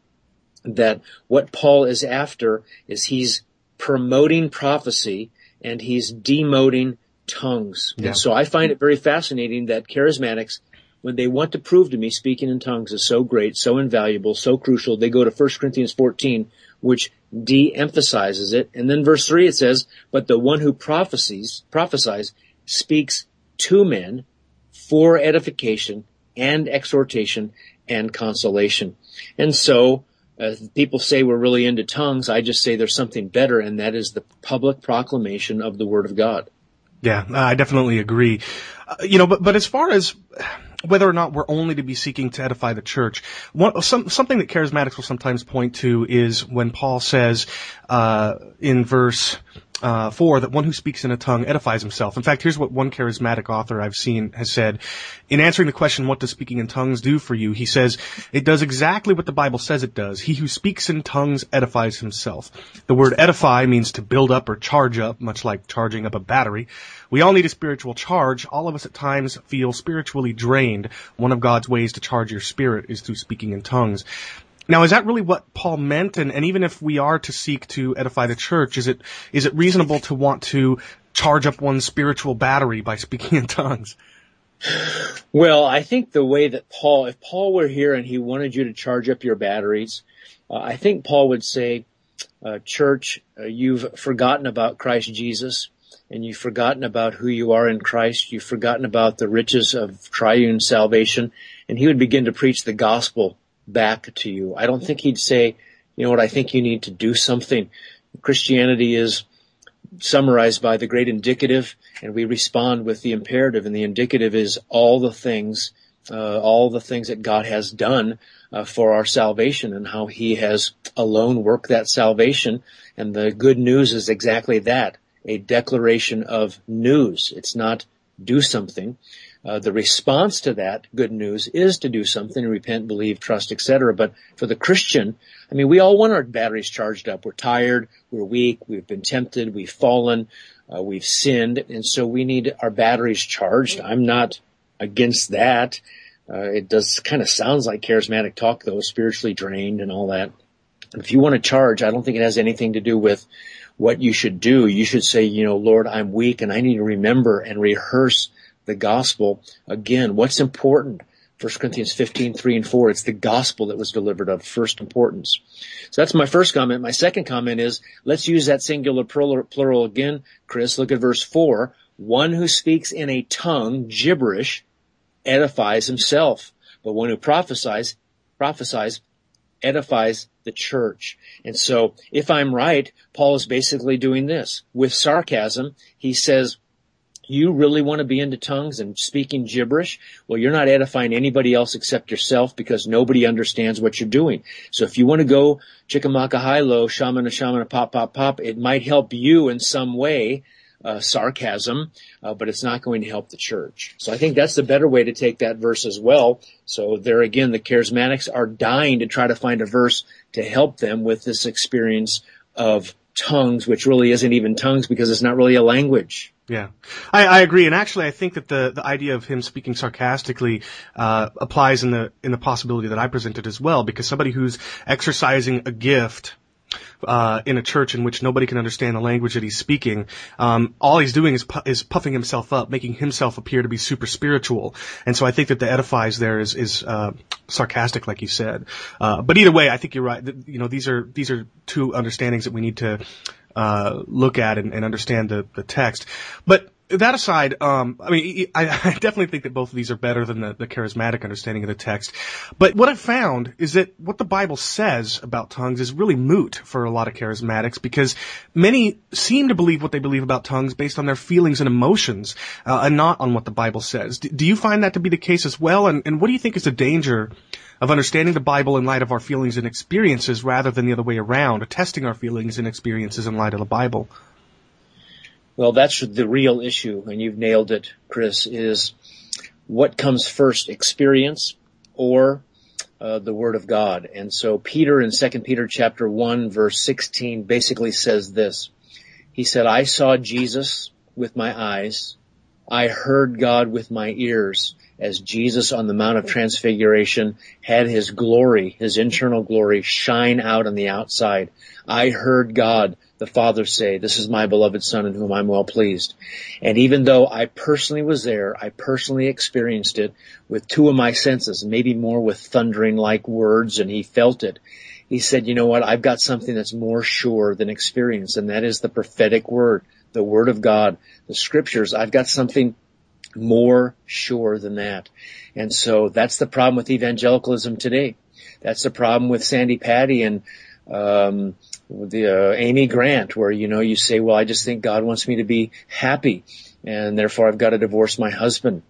that what Paul is after is he's promoting prophecy and he's demoting tongues. Yeah. And so I find it very fascinating that charismatics, when they want to prove to me speaking in tongues is so great, so invaluable, so crucial, they go to 1 Corinthians 14, which de-emphasizes it. And then verse 3 it says, but the one who prophesies, prophesies speaks to men for edification and exhortation and consolation. And so uh, people say we're really into tongues. I just say there's something better, and that is the public proclamation of the Word of God. Yeah, I definitely agree. Uh, you know, but but as far as whether or not we're only to be seeking to edify the church, one, some, something that charismatics will sometimes point to is when Paul says uh, in verse uh, four that one who speaks in a tongue edifies himself. In fact, here's what one charismatic author I've seen has said. In answering the question, what does speaking in tongues do for you? He says, it does exactly what the Bible says it does. He who speaks in tongues edifies himself. The word edify means to build up or charge up, much like charging up a battery. We all need a spiritual charge. All of us at times feel spiritually drained. One of God's ways to charge your spirit is through speaking in tongues. Now, is that really what Paul meant? And, and even if we are to seek to edify the church, is it is it reasonable to want to charge up one's spiritual battery by speaking in tongues? Well, I think the way that Paul, if Paul were here and he wanted you to charge up your batteries, uh, I think Paul would say, uh, church, uh, you've forgotten about Christ Jesus and you've forgotten about who you are in Christ. You've forgotten about the riches of triune salvation. And he would begin to preach the gospel back to you. I don't think he'd say, you know what, I think you need to do something. Christianity is summarized by the great indicative and we respond with the imperative and the indicative is all the things, uh, all the things that God has done uh, for our salvation and how he has alone worked that salvation. And the good news is exactly that, a declaration of news. It's not do something. Uh, the response to that good news is to do something, repent, believe, trust, etc. But for the Christian, I mean, we all want our batteries charged up. We're tired, we're weak, we've been tempted, we've fallen, uh, we've sinned, and so we need our batteries charged. I'm not against that. Uh, it does kind of sounds like charismatic talk though, spiritually drained and all that. If you want to charge, I don't think it has anything to do with what you should do. You should say, you know, Lord, I'm weak and I need to remember and rehearse the gospel. Again, what's important? 1 Corinthians 15, 3 and 4. It's the gospel that was delivered of first importance. So that's my first comment. My second comment is, let's use that singular plural again. Chris, look at verse 4. One who speaks in a tongue, gibberish, edifies himself. But one who prophesies, prophesies, edifies the church. And so, if I'm right, Paul is basically doing this. With sarcasm, he says, you really want to be into tongues and speaking gibberish? Well, you're not edifying anybody else except yourself because nobody understands what you're doing. So if you want to go chickamaka high low, shamana shamana pop pop pop, it might help you in some way, uh, sarcasm, uh, but it's not going to help the church. So I think that's the better way to take that verse as well. So there again, the charismatics are dying to try to find a verse to help them with this experience of tongues, which really isn't even tongues because it's not really a language. Yeah, I, I agree, and actually, I think that the the idea of him speaking sarcastically uh, applies in the in the possibility that I presented as well, because somebody who's exercising a gift uh, in a church in which nobody can understand the language that he's speaking, um, all he's doing is pu- is puffing himself up, making himself appear to be super spiritual. And so I think that the edifies there is is uh, sarcastic, like you said. Uh, but either way, I think you're right. You know, these are these are two understandings that we need to uh, look at and, and understand the the text. But that aside, um, I mean, I, I, definitely think that both of these are better than the, the, charismatic understanding of the text. But what I've found is that what the Bible says about tongues is really moot for a lot of charismatics because many seem to believe what they believe about tongues based on their feelings and emotions uh, and not on what the Bible says. D- do you find that to be the case as well? And, and what do you think is the danger of understanding the Bible in light of our feelings and experiences rather than the other way around, testing our feelings and experiences in light of the Bible? Well, that's the real issue, and you've nailed it, Chris, is what comes first, experience or uh, the Word of God. And so Peter in 2 Peter chapter 1 verse 16 basically says this. He said, I saw Jesus with my eyes. I heard God with my ears as Jesus on the Mount of Transfiguration had his glory, his internal glory shine out on the outside. I heard God the Father say, this is my beloved Son in whom I'm well pleased. And even though I personally was there, I personally experienced it with two of my senses, maybe more with thundering like words, and he felt it. He said, you know what, I've got something that's more sure than experience, and that is the prophetic word, the word of God, the scriptures. I've got something more sure than that. And so that's the problem with evangelicalism today. That's the problem with Sandi Patty and um, the uh, Amy Grant, where you know you say, "Well, I just think God wants me to be happy, and therefore I've got to divorce my husband."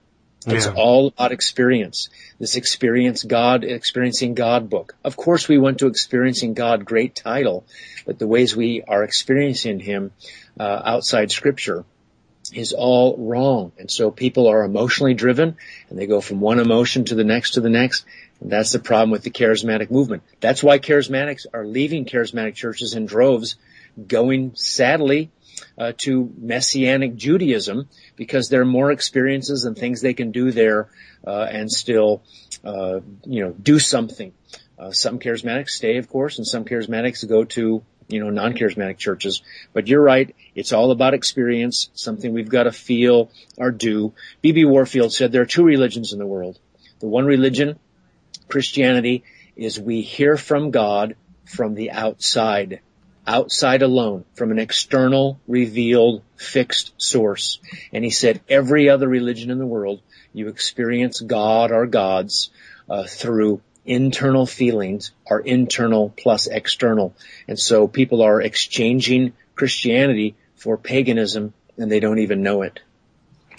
It's yeah. all about experience. This experience God, experiencing God book. Of course, we went to experiencing God, great title, but the ways we are experiencing Him uh, outside Scripture is all wrong. And so people are emotionally driven, and they go from one emotion to the next to the next, and that's the problem with the charismatic movement. That's why charismatics are leaving charismatic churches in droves, going sadly uh, to messianic Judaism because there are more experiences and things they can do there uh, and still, uh, you know, do something. Uh, some charismatics stay, of course, and some charismatics go to you know non-charismatic churches. But you're right; it's all about experience, something we've got to feel or do. B.B. Warfield said there are two religions in the world: the one religion Christianity is we hear from God from the outside, outside alone, from an external, revealed, fixed source. And he said every other religion in the world, you experience God or gods uh, through internal feelings are internal plus external. And so people are exchanging Christianity for paganism and they don't even know it.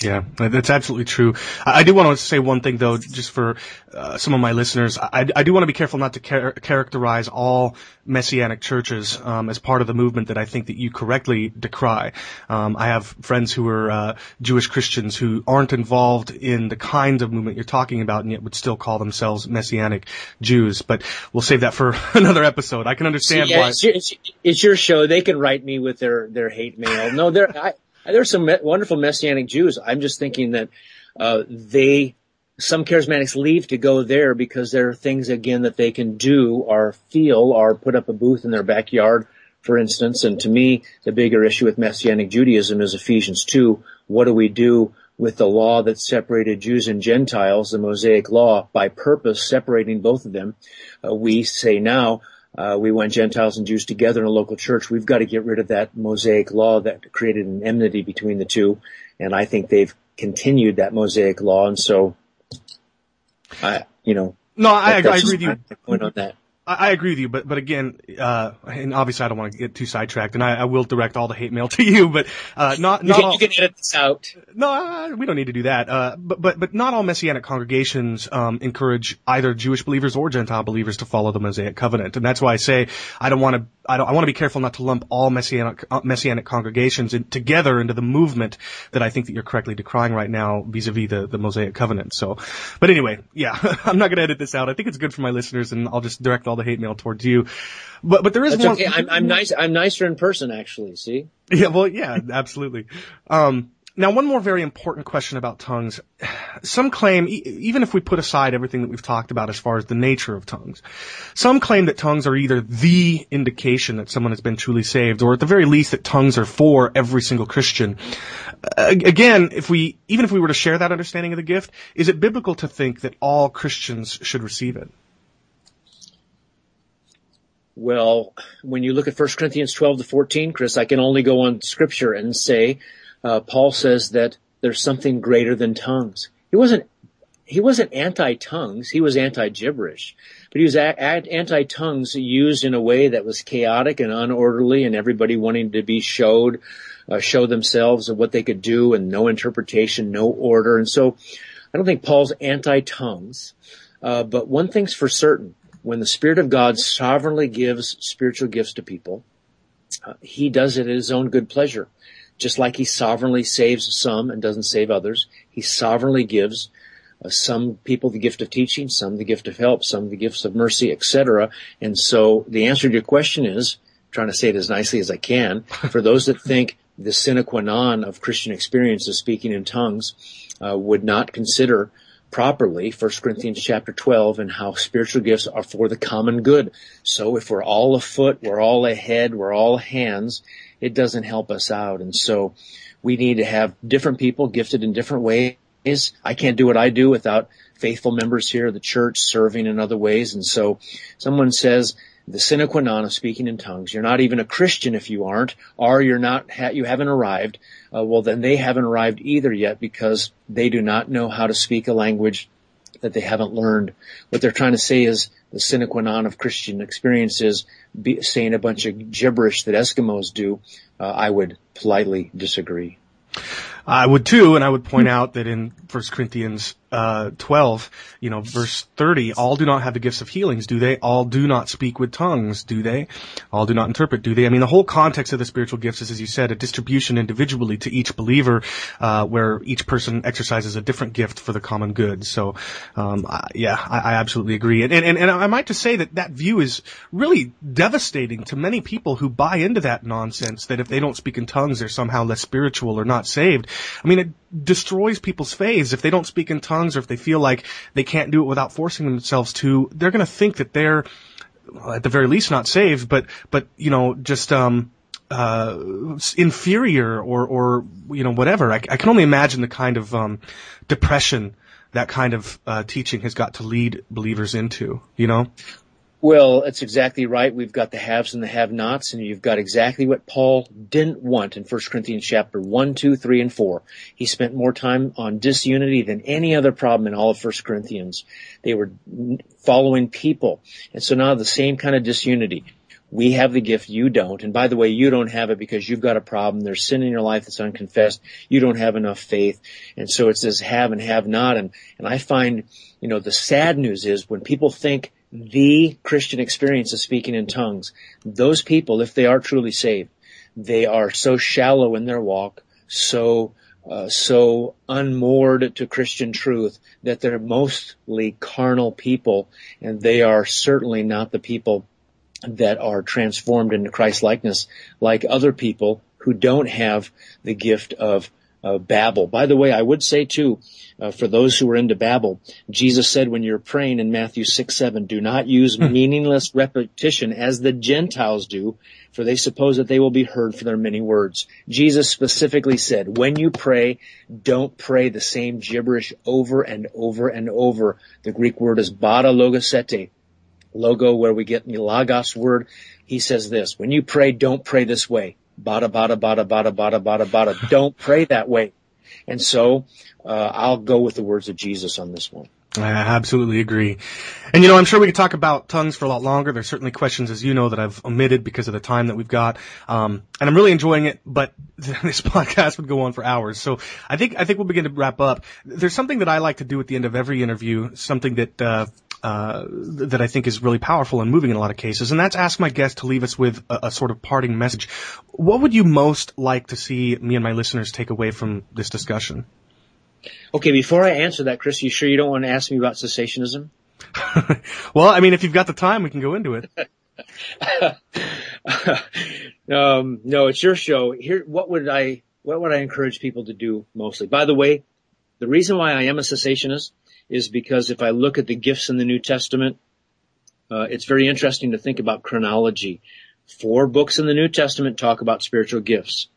Yeah, that's absolutely true. I, do want to say one thing though, just for uh, some of my listeners. I, I, do want to be careful not to char- characterize all messianic churches um, as part of the movement that I think that you correctly decry. Um, I have friends who are uh, Jewish Christians who aren't involved in the kind of movement you're talking about, and yet would still call themselves messianic Jews. But we'll save that for another episode. I can understand yeah, why. It's your, it's your, show. They can write me with their their hate mail. No, they're. I, there's some wonderful Messianic Jews. I'm just thinking that uh, they, some charismatics leave to go there because there are things again that they can do or feel or put up a booth in their backyard, for instance. And to me, the bigger issue with Messianic Judaism is Ephesians 2. What do we do with the law that separated Jews and Gentiles, the Mosaic law, by purpose separating both of them? Uh, we say now, uh, we went Gentiles and Jews together in a local church. We've got to get rid of that Mosaic law that created an enmity between the two. And I think they've continued that Mosaic law. And so, I, you know, no, I, I agree with you. Point on that. I, agree with you, but but again, uh, and obviously I don't want to get too sidetracked, and I, I will direct all the hate mail to you, but uh, not not you can, all. You can edit this out. No, uh, we don't need to do that. Uh, but but but not all messianic congregations um, encourage either Jewish believers or Gentile believers to follow the Mosaic covenant, and that's why I say I don't want to I, I want to be careful not to lump all messianic, uh, messianic congregations in, together into the movement that I think that you're correctly decrying right now vis-a-vis the, the Mosaic covenant. So, but anyway, yeah, I'm not going to edit this out. I think it's good for my listeners and I'll just direct all the hate mail towards you. But, but there is That's one. okay. I'm, I'm nice. I'm nicer in person, actually. See? Yeah, well, yeah, absolutely. Um, now, one more very important question about tongues. Some claim, e- even if we put aside everything that we've talked about as far as the nature of tongues, some claim that tongues are either the indication that someone has been truly saved, or at the very least that tongues are for every single Christian. Again, if we, even if we were to share that understanding of the gift, is it biblical to think that all Christians should receive it? Well, when you look at 1 Corinthians 12 to 14, Chris, I can only go on scripture and say, uh, Paul says that there's something greater than tongues. He wasn't, he wasn't anti-tongues. He was anti-gibberish, but he was a- a- anti-tongues used in a way that was chaotic and unorderly and everybody wanting to be showed, uh, show themselves of what they could do and no interpretation, no order. And so I don't think Paul's anti-tongues. Uh, but one thing's for certain when the Spirit of God sovereignly gives spiritual gifts to people, uh, He does it at His own good pleasure. Just like He sovereignly saves some and doesn't save others, He sovereignly gives uh, some people the gift of teaching, some the gift of help, some the gifts of mercy, etc. And so the answer to your question is, I'm trying to say it as nicely as I can, for those that think the sine qua non of Christian experience is speaking in tongues, uh, would not consider properly 1 Corinthians chapter 12 and how spiritual gifts are for the common good. So if we're all a foot, we're all a head, we're all hands, it doesn't help us out. And so we need to have different people gifted in different ways. I can't do what I do without faithful members here the church serving in other ways. And so someone says, the sine qua non of speaking in tongues. You're not even a Christian if you aren't, or you're not, ha- you haven't arrived. Uh, well, then they haven't arrived either yet because they do not know how to speak a language that they haven't learned. What they're trying to say is the sine qua non of Christian experiences, be, saying a bunch of gibberish that Eskimos do. Uh, I would politely disagree. I would too, and I would point out that in 1 Corinthians uh, 12, you know, verse 30, all do not have the gifts of healings, do they? All do not speak with tongues, do they? All do not interpret, do they? I mean, the whole context of the spiritual gifts is, as you said, a distribution individually to each believer, uh, where each person exercises a different gift for the common good. So, um, I, yeah, I, I, absolutely agree. And, and, and I might just say that that view is really devastating to many people who buy into that nonsense that if they don't speak in tongues, they're somehow less spiritual or not saved. I mean, it destroys people's faiths if they don't speak in tongues or if they feel like they can't do it without forcing themselves to. They're going to think that they're, well, at the very least, not saved, but but you know, just um, uh, inferior or or you know whatever. I, I can only imagine the kind of um, depression that kind of uh, teaching has got to lead believers into. You know. Well, it's exactly right. We've got the haves and the have-nots, and you've got exactly what Paul didn't want in 1 Corinthians chapter 1, 2, 3, and 4. He spent more time on disunity than any other problem in all of 1 Corinthians. They were following people. And so now the same kind of disunity. We have the gift, you don't. And by the way, you don't have it because you've got a problem. There's sin in your life that's unconfessed. You don't have enough faith. And so it's this have and have not. And, and I find, you know, the sad news is when people think the Christian experience of speaking in tongues. Those people, if they are truly saved, they are so shallow in their walk, so uh, so unmoored to Christian truth that they're mostly carnal people, and they are certainly not the people that are transformed into Christ likeness like other people who don't have the gift of uh, Babel. By the way, I would say too, uh, for those who are into Babel, Jesus said when you're praying in Matthew 6, 7, do not use meaningless repetition as the Gentiles do, for they suppose that they will be heard for their many words. Jesus specifically said, when you pray, don't pray the same gibberish over and over and over. The Greek word is bata logosete. Logo where we get the logos word. He says this, when you pray, don't pray this way. Bada, bada, bada, bada, bada, bada, bada. Don't pray that way. And so, uh, I'll go with the words of Jesus on this one. I absolutely agree. And you know, I'm sure we could talk about tongues for a lot longer. There's certainly questions, as you know, that I've omitted because of the time that we've got. Um, and I'm really enjoying it, but this podcast would go on for hours. So I think, I think we'll begin to wrap up. There's something that I like to do at the end of every interview, something that, uh, uh, that I think is really powerful and moving in a lot of cases, and that's ask my guest to leave us with a, a, sort of parting message. What would you most like to see me and my listeners take away from this discussion? Okay, before I answer that, Chris, you sure you don't want to ask me about cessationism? well, I mean, if you've got the time, we can go into it. um, no, it's your show. Here, what would I, what would I encourage people to do mostly? By the way, the reason why I am a cessationist is because if I look at the gifts in the New Testament, uh, it's very interesting to think about chronology. Four books in the New Testament talk about spiritual gifts.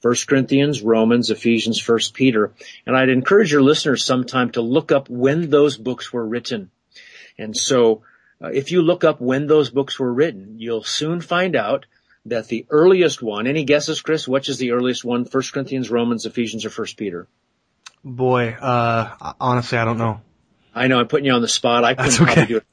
First Corinthians, Romans, Ephesians, First Peter. And I'd encourage your listeners sometime to look up when those books were written. And so, uh, if you look up when those books were written, you'll soon find out that the earliest one, any guesses, Chris? Which is the earliest one? First Corinthians, Romans, Ephesians, or First Peter? Boy, uh, honestly, I don't know. I know I'm putting you on the spot. I couldn't okay. probably do it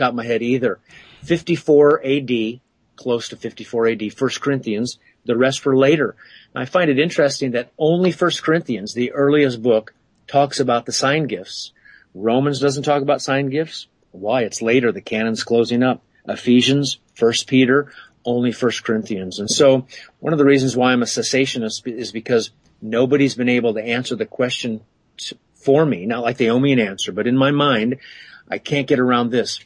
top of my head either. 54 AD, close to 54 AD, First Corinthians. The rest were later. I find it interesting that only First Corinthians, the earliest book, talks about the sign gifts. Romans doesn't talk about sign gifts. Why? It's later. The canon's closing up. Ephesians, First Peter, only First Corinthians. And so one of the reasons why I'm a cessationist is because nobody's been able to answer the question for me, not like they owe me an answer, but in my mind, I can't get around this.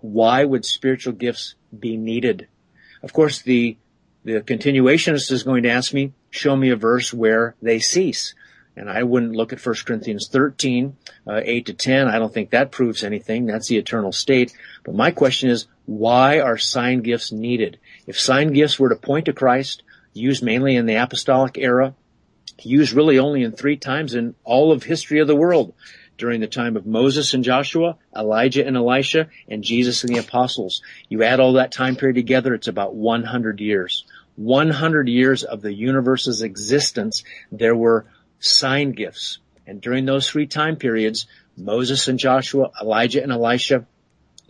Why would spiritual gifts be needed? Of course, the, the continuationist is going to ask me, show me a verse where they cease. And I wouldn't look at 1 Corinthians 13, uh, 8 to 10. I don't think that proves anything. That's the eternal state. But my question is, why are sign gifts needed? If sign gifts were to point to Christ, used mainly in the apostolic era, used really only in three times in all of history of the world, during the time of Moses and Joshua, Elijah and Elisha, and Jesus and the apostles. You add all that time period together, it's about 100 years. 100 years of the universe's existence, there were sign gifts. And during those three time periods, Moses and Joshua, Elijah and Elisha,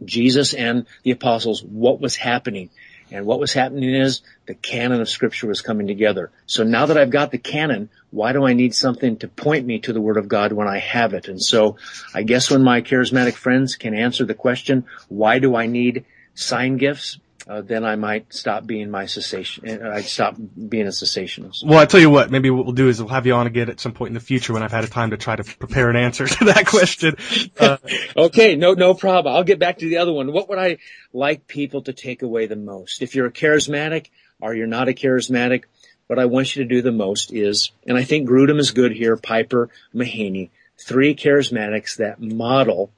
Jesus and the apostles, what was happening? And what was happening is the canon of scripture was coming together. So now that I've got the canon, why do I need something to point me to the word of God when I have it? And so I guess when my charismatic friends can answer the question, why do I need sign gifts? Uh, then I might stop being my cessation. I'd stop being a cessationist. Well, I tell you what, maybe what we'll do is we'll have you on again at some point in the future when I've had a time to try to prepare an answer to that question. Uh, okay, no, no problem. I'll get back to the other one. What would I like people to take away the most? If you're a charismatic or you're not a charismatic, what I want you to do the most is, and I think Grudem is good here, Piper, Mahaney, three charismatics that model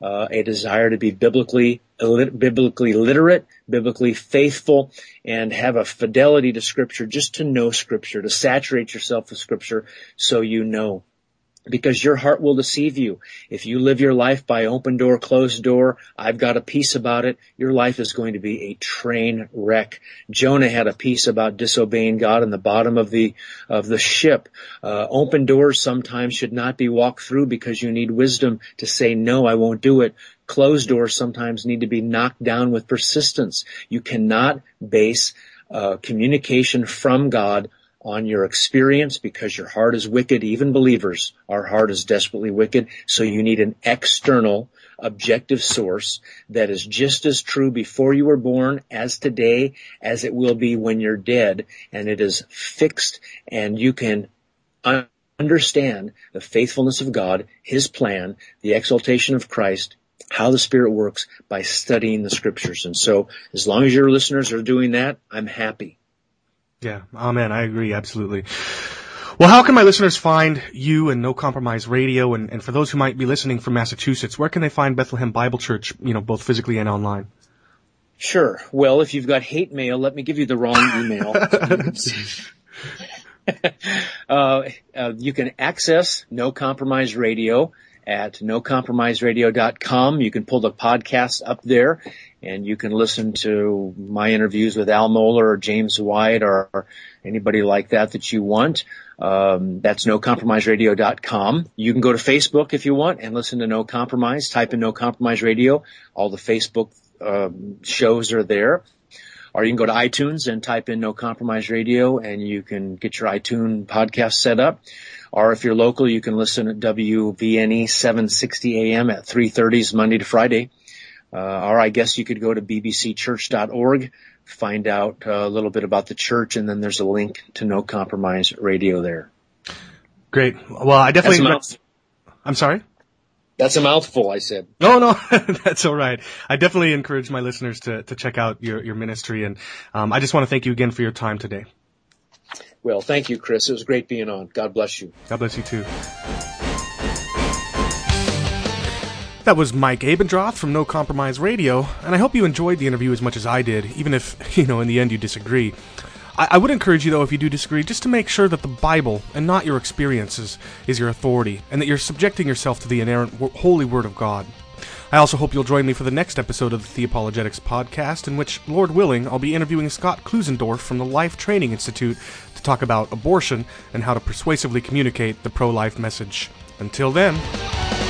uh, a desire to be biblically biblically literate, biblically faithful, and have a fidelity to Scripture, just to know Scripture, to saturate yourself with Scripture, so you know because your heart will deceive you. If you live your life by open door, closed door, I've got a peace about it, your life is going to be a train wreck. Jonah had a peace about disobeying God in the bottom of the, of the ship. Uh, open doors sometimes should not be walked through because you need wisdom to say, no, I won't do it. Closed doors sometimes need to be knocked down with persistence. You cannot base uh, communication from God on your experience because your heart is wicked. Even believers, our heart is desperately wicked. So you need an external objective source that is just as true before you were born as today as it will be when you're dead. And it is fixed and you can understand the faithfulness of God, His plan, the exaltation of Christ, how the Spirit works by studying the scriptures. And so as long as your listeners are doing that, I'm happy. Yeah, amen. I agree, absolutely. Well, how can my listeners find you and No Compromise Radio? And, and for those who might be listening from Massachusetts, where can they find Bethlehem Bible Church, you know, both physically and online? Sure. Well, if you've got hate mail, let me give you the wrong email. uh, uh, you can access No Compromise Radio at nocompromiseradio.com. You can pull the podcast up there and you can listen to my interviews with Al Mohler or James White or, or anybody like that that you want. Um, that's nocompromiseradio.com. You can go to Facebook if you want and listen to No Compromise. Type in No Compromise Radio. All the Facebook um, shows are there. Or you can go to iTunes and type in No Compromise Radio and you can get your iTunes podcast set up. Or if you're local, you can listen at WVNE 760 AM at 3.30s Monday to Friday. uh, or I guess you could go to bbcchurch.org, find out a little bit about the church, and then there's a link to No Compromise Radio there. Great. Well, I definitely. I'm sorry. That's a mouthful, I said. No, no, that's all right. I definitely encourage my listeners to, to check out your, your ministry. And um, I just want to thank you again for your time today. Well, thank you, Chris. It was great being on. God bless you. God bless you too. That was Mike Abendroth from No Compromise Radio, and I hope you enjoyed the interview as much as I did, even if, you know, in the end you disagree. I, I would encourage you, though, if you do disagree, just to make sure that the Bible and not your experiences is your authority, and that you're subjecting yourself to the inerrant, holy Word of God. I also hope you'll join me for the next episode of the Theopologetics podcast, in which, Lord willing, I'll be interviewing Scott Klusendorf from the Life Training Institute to talk about abortion and how to persuasively communicate the pro life message. Until then.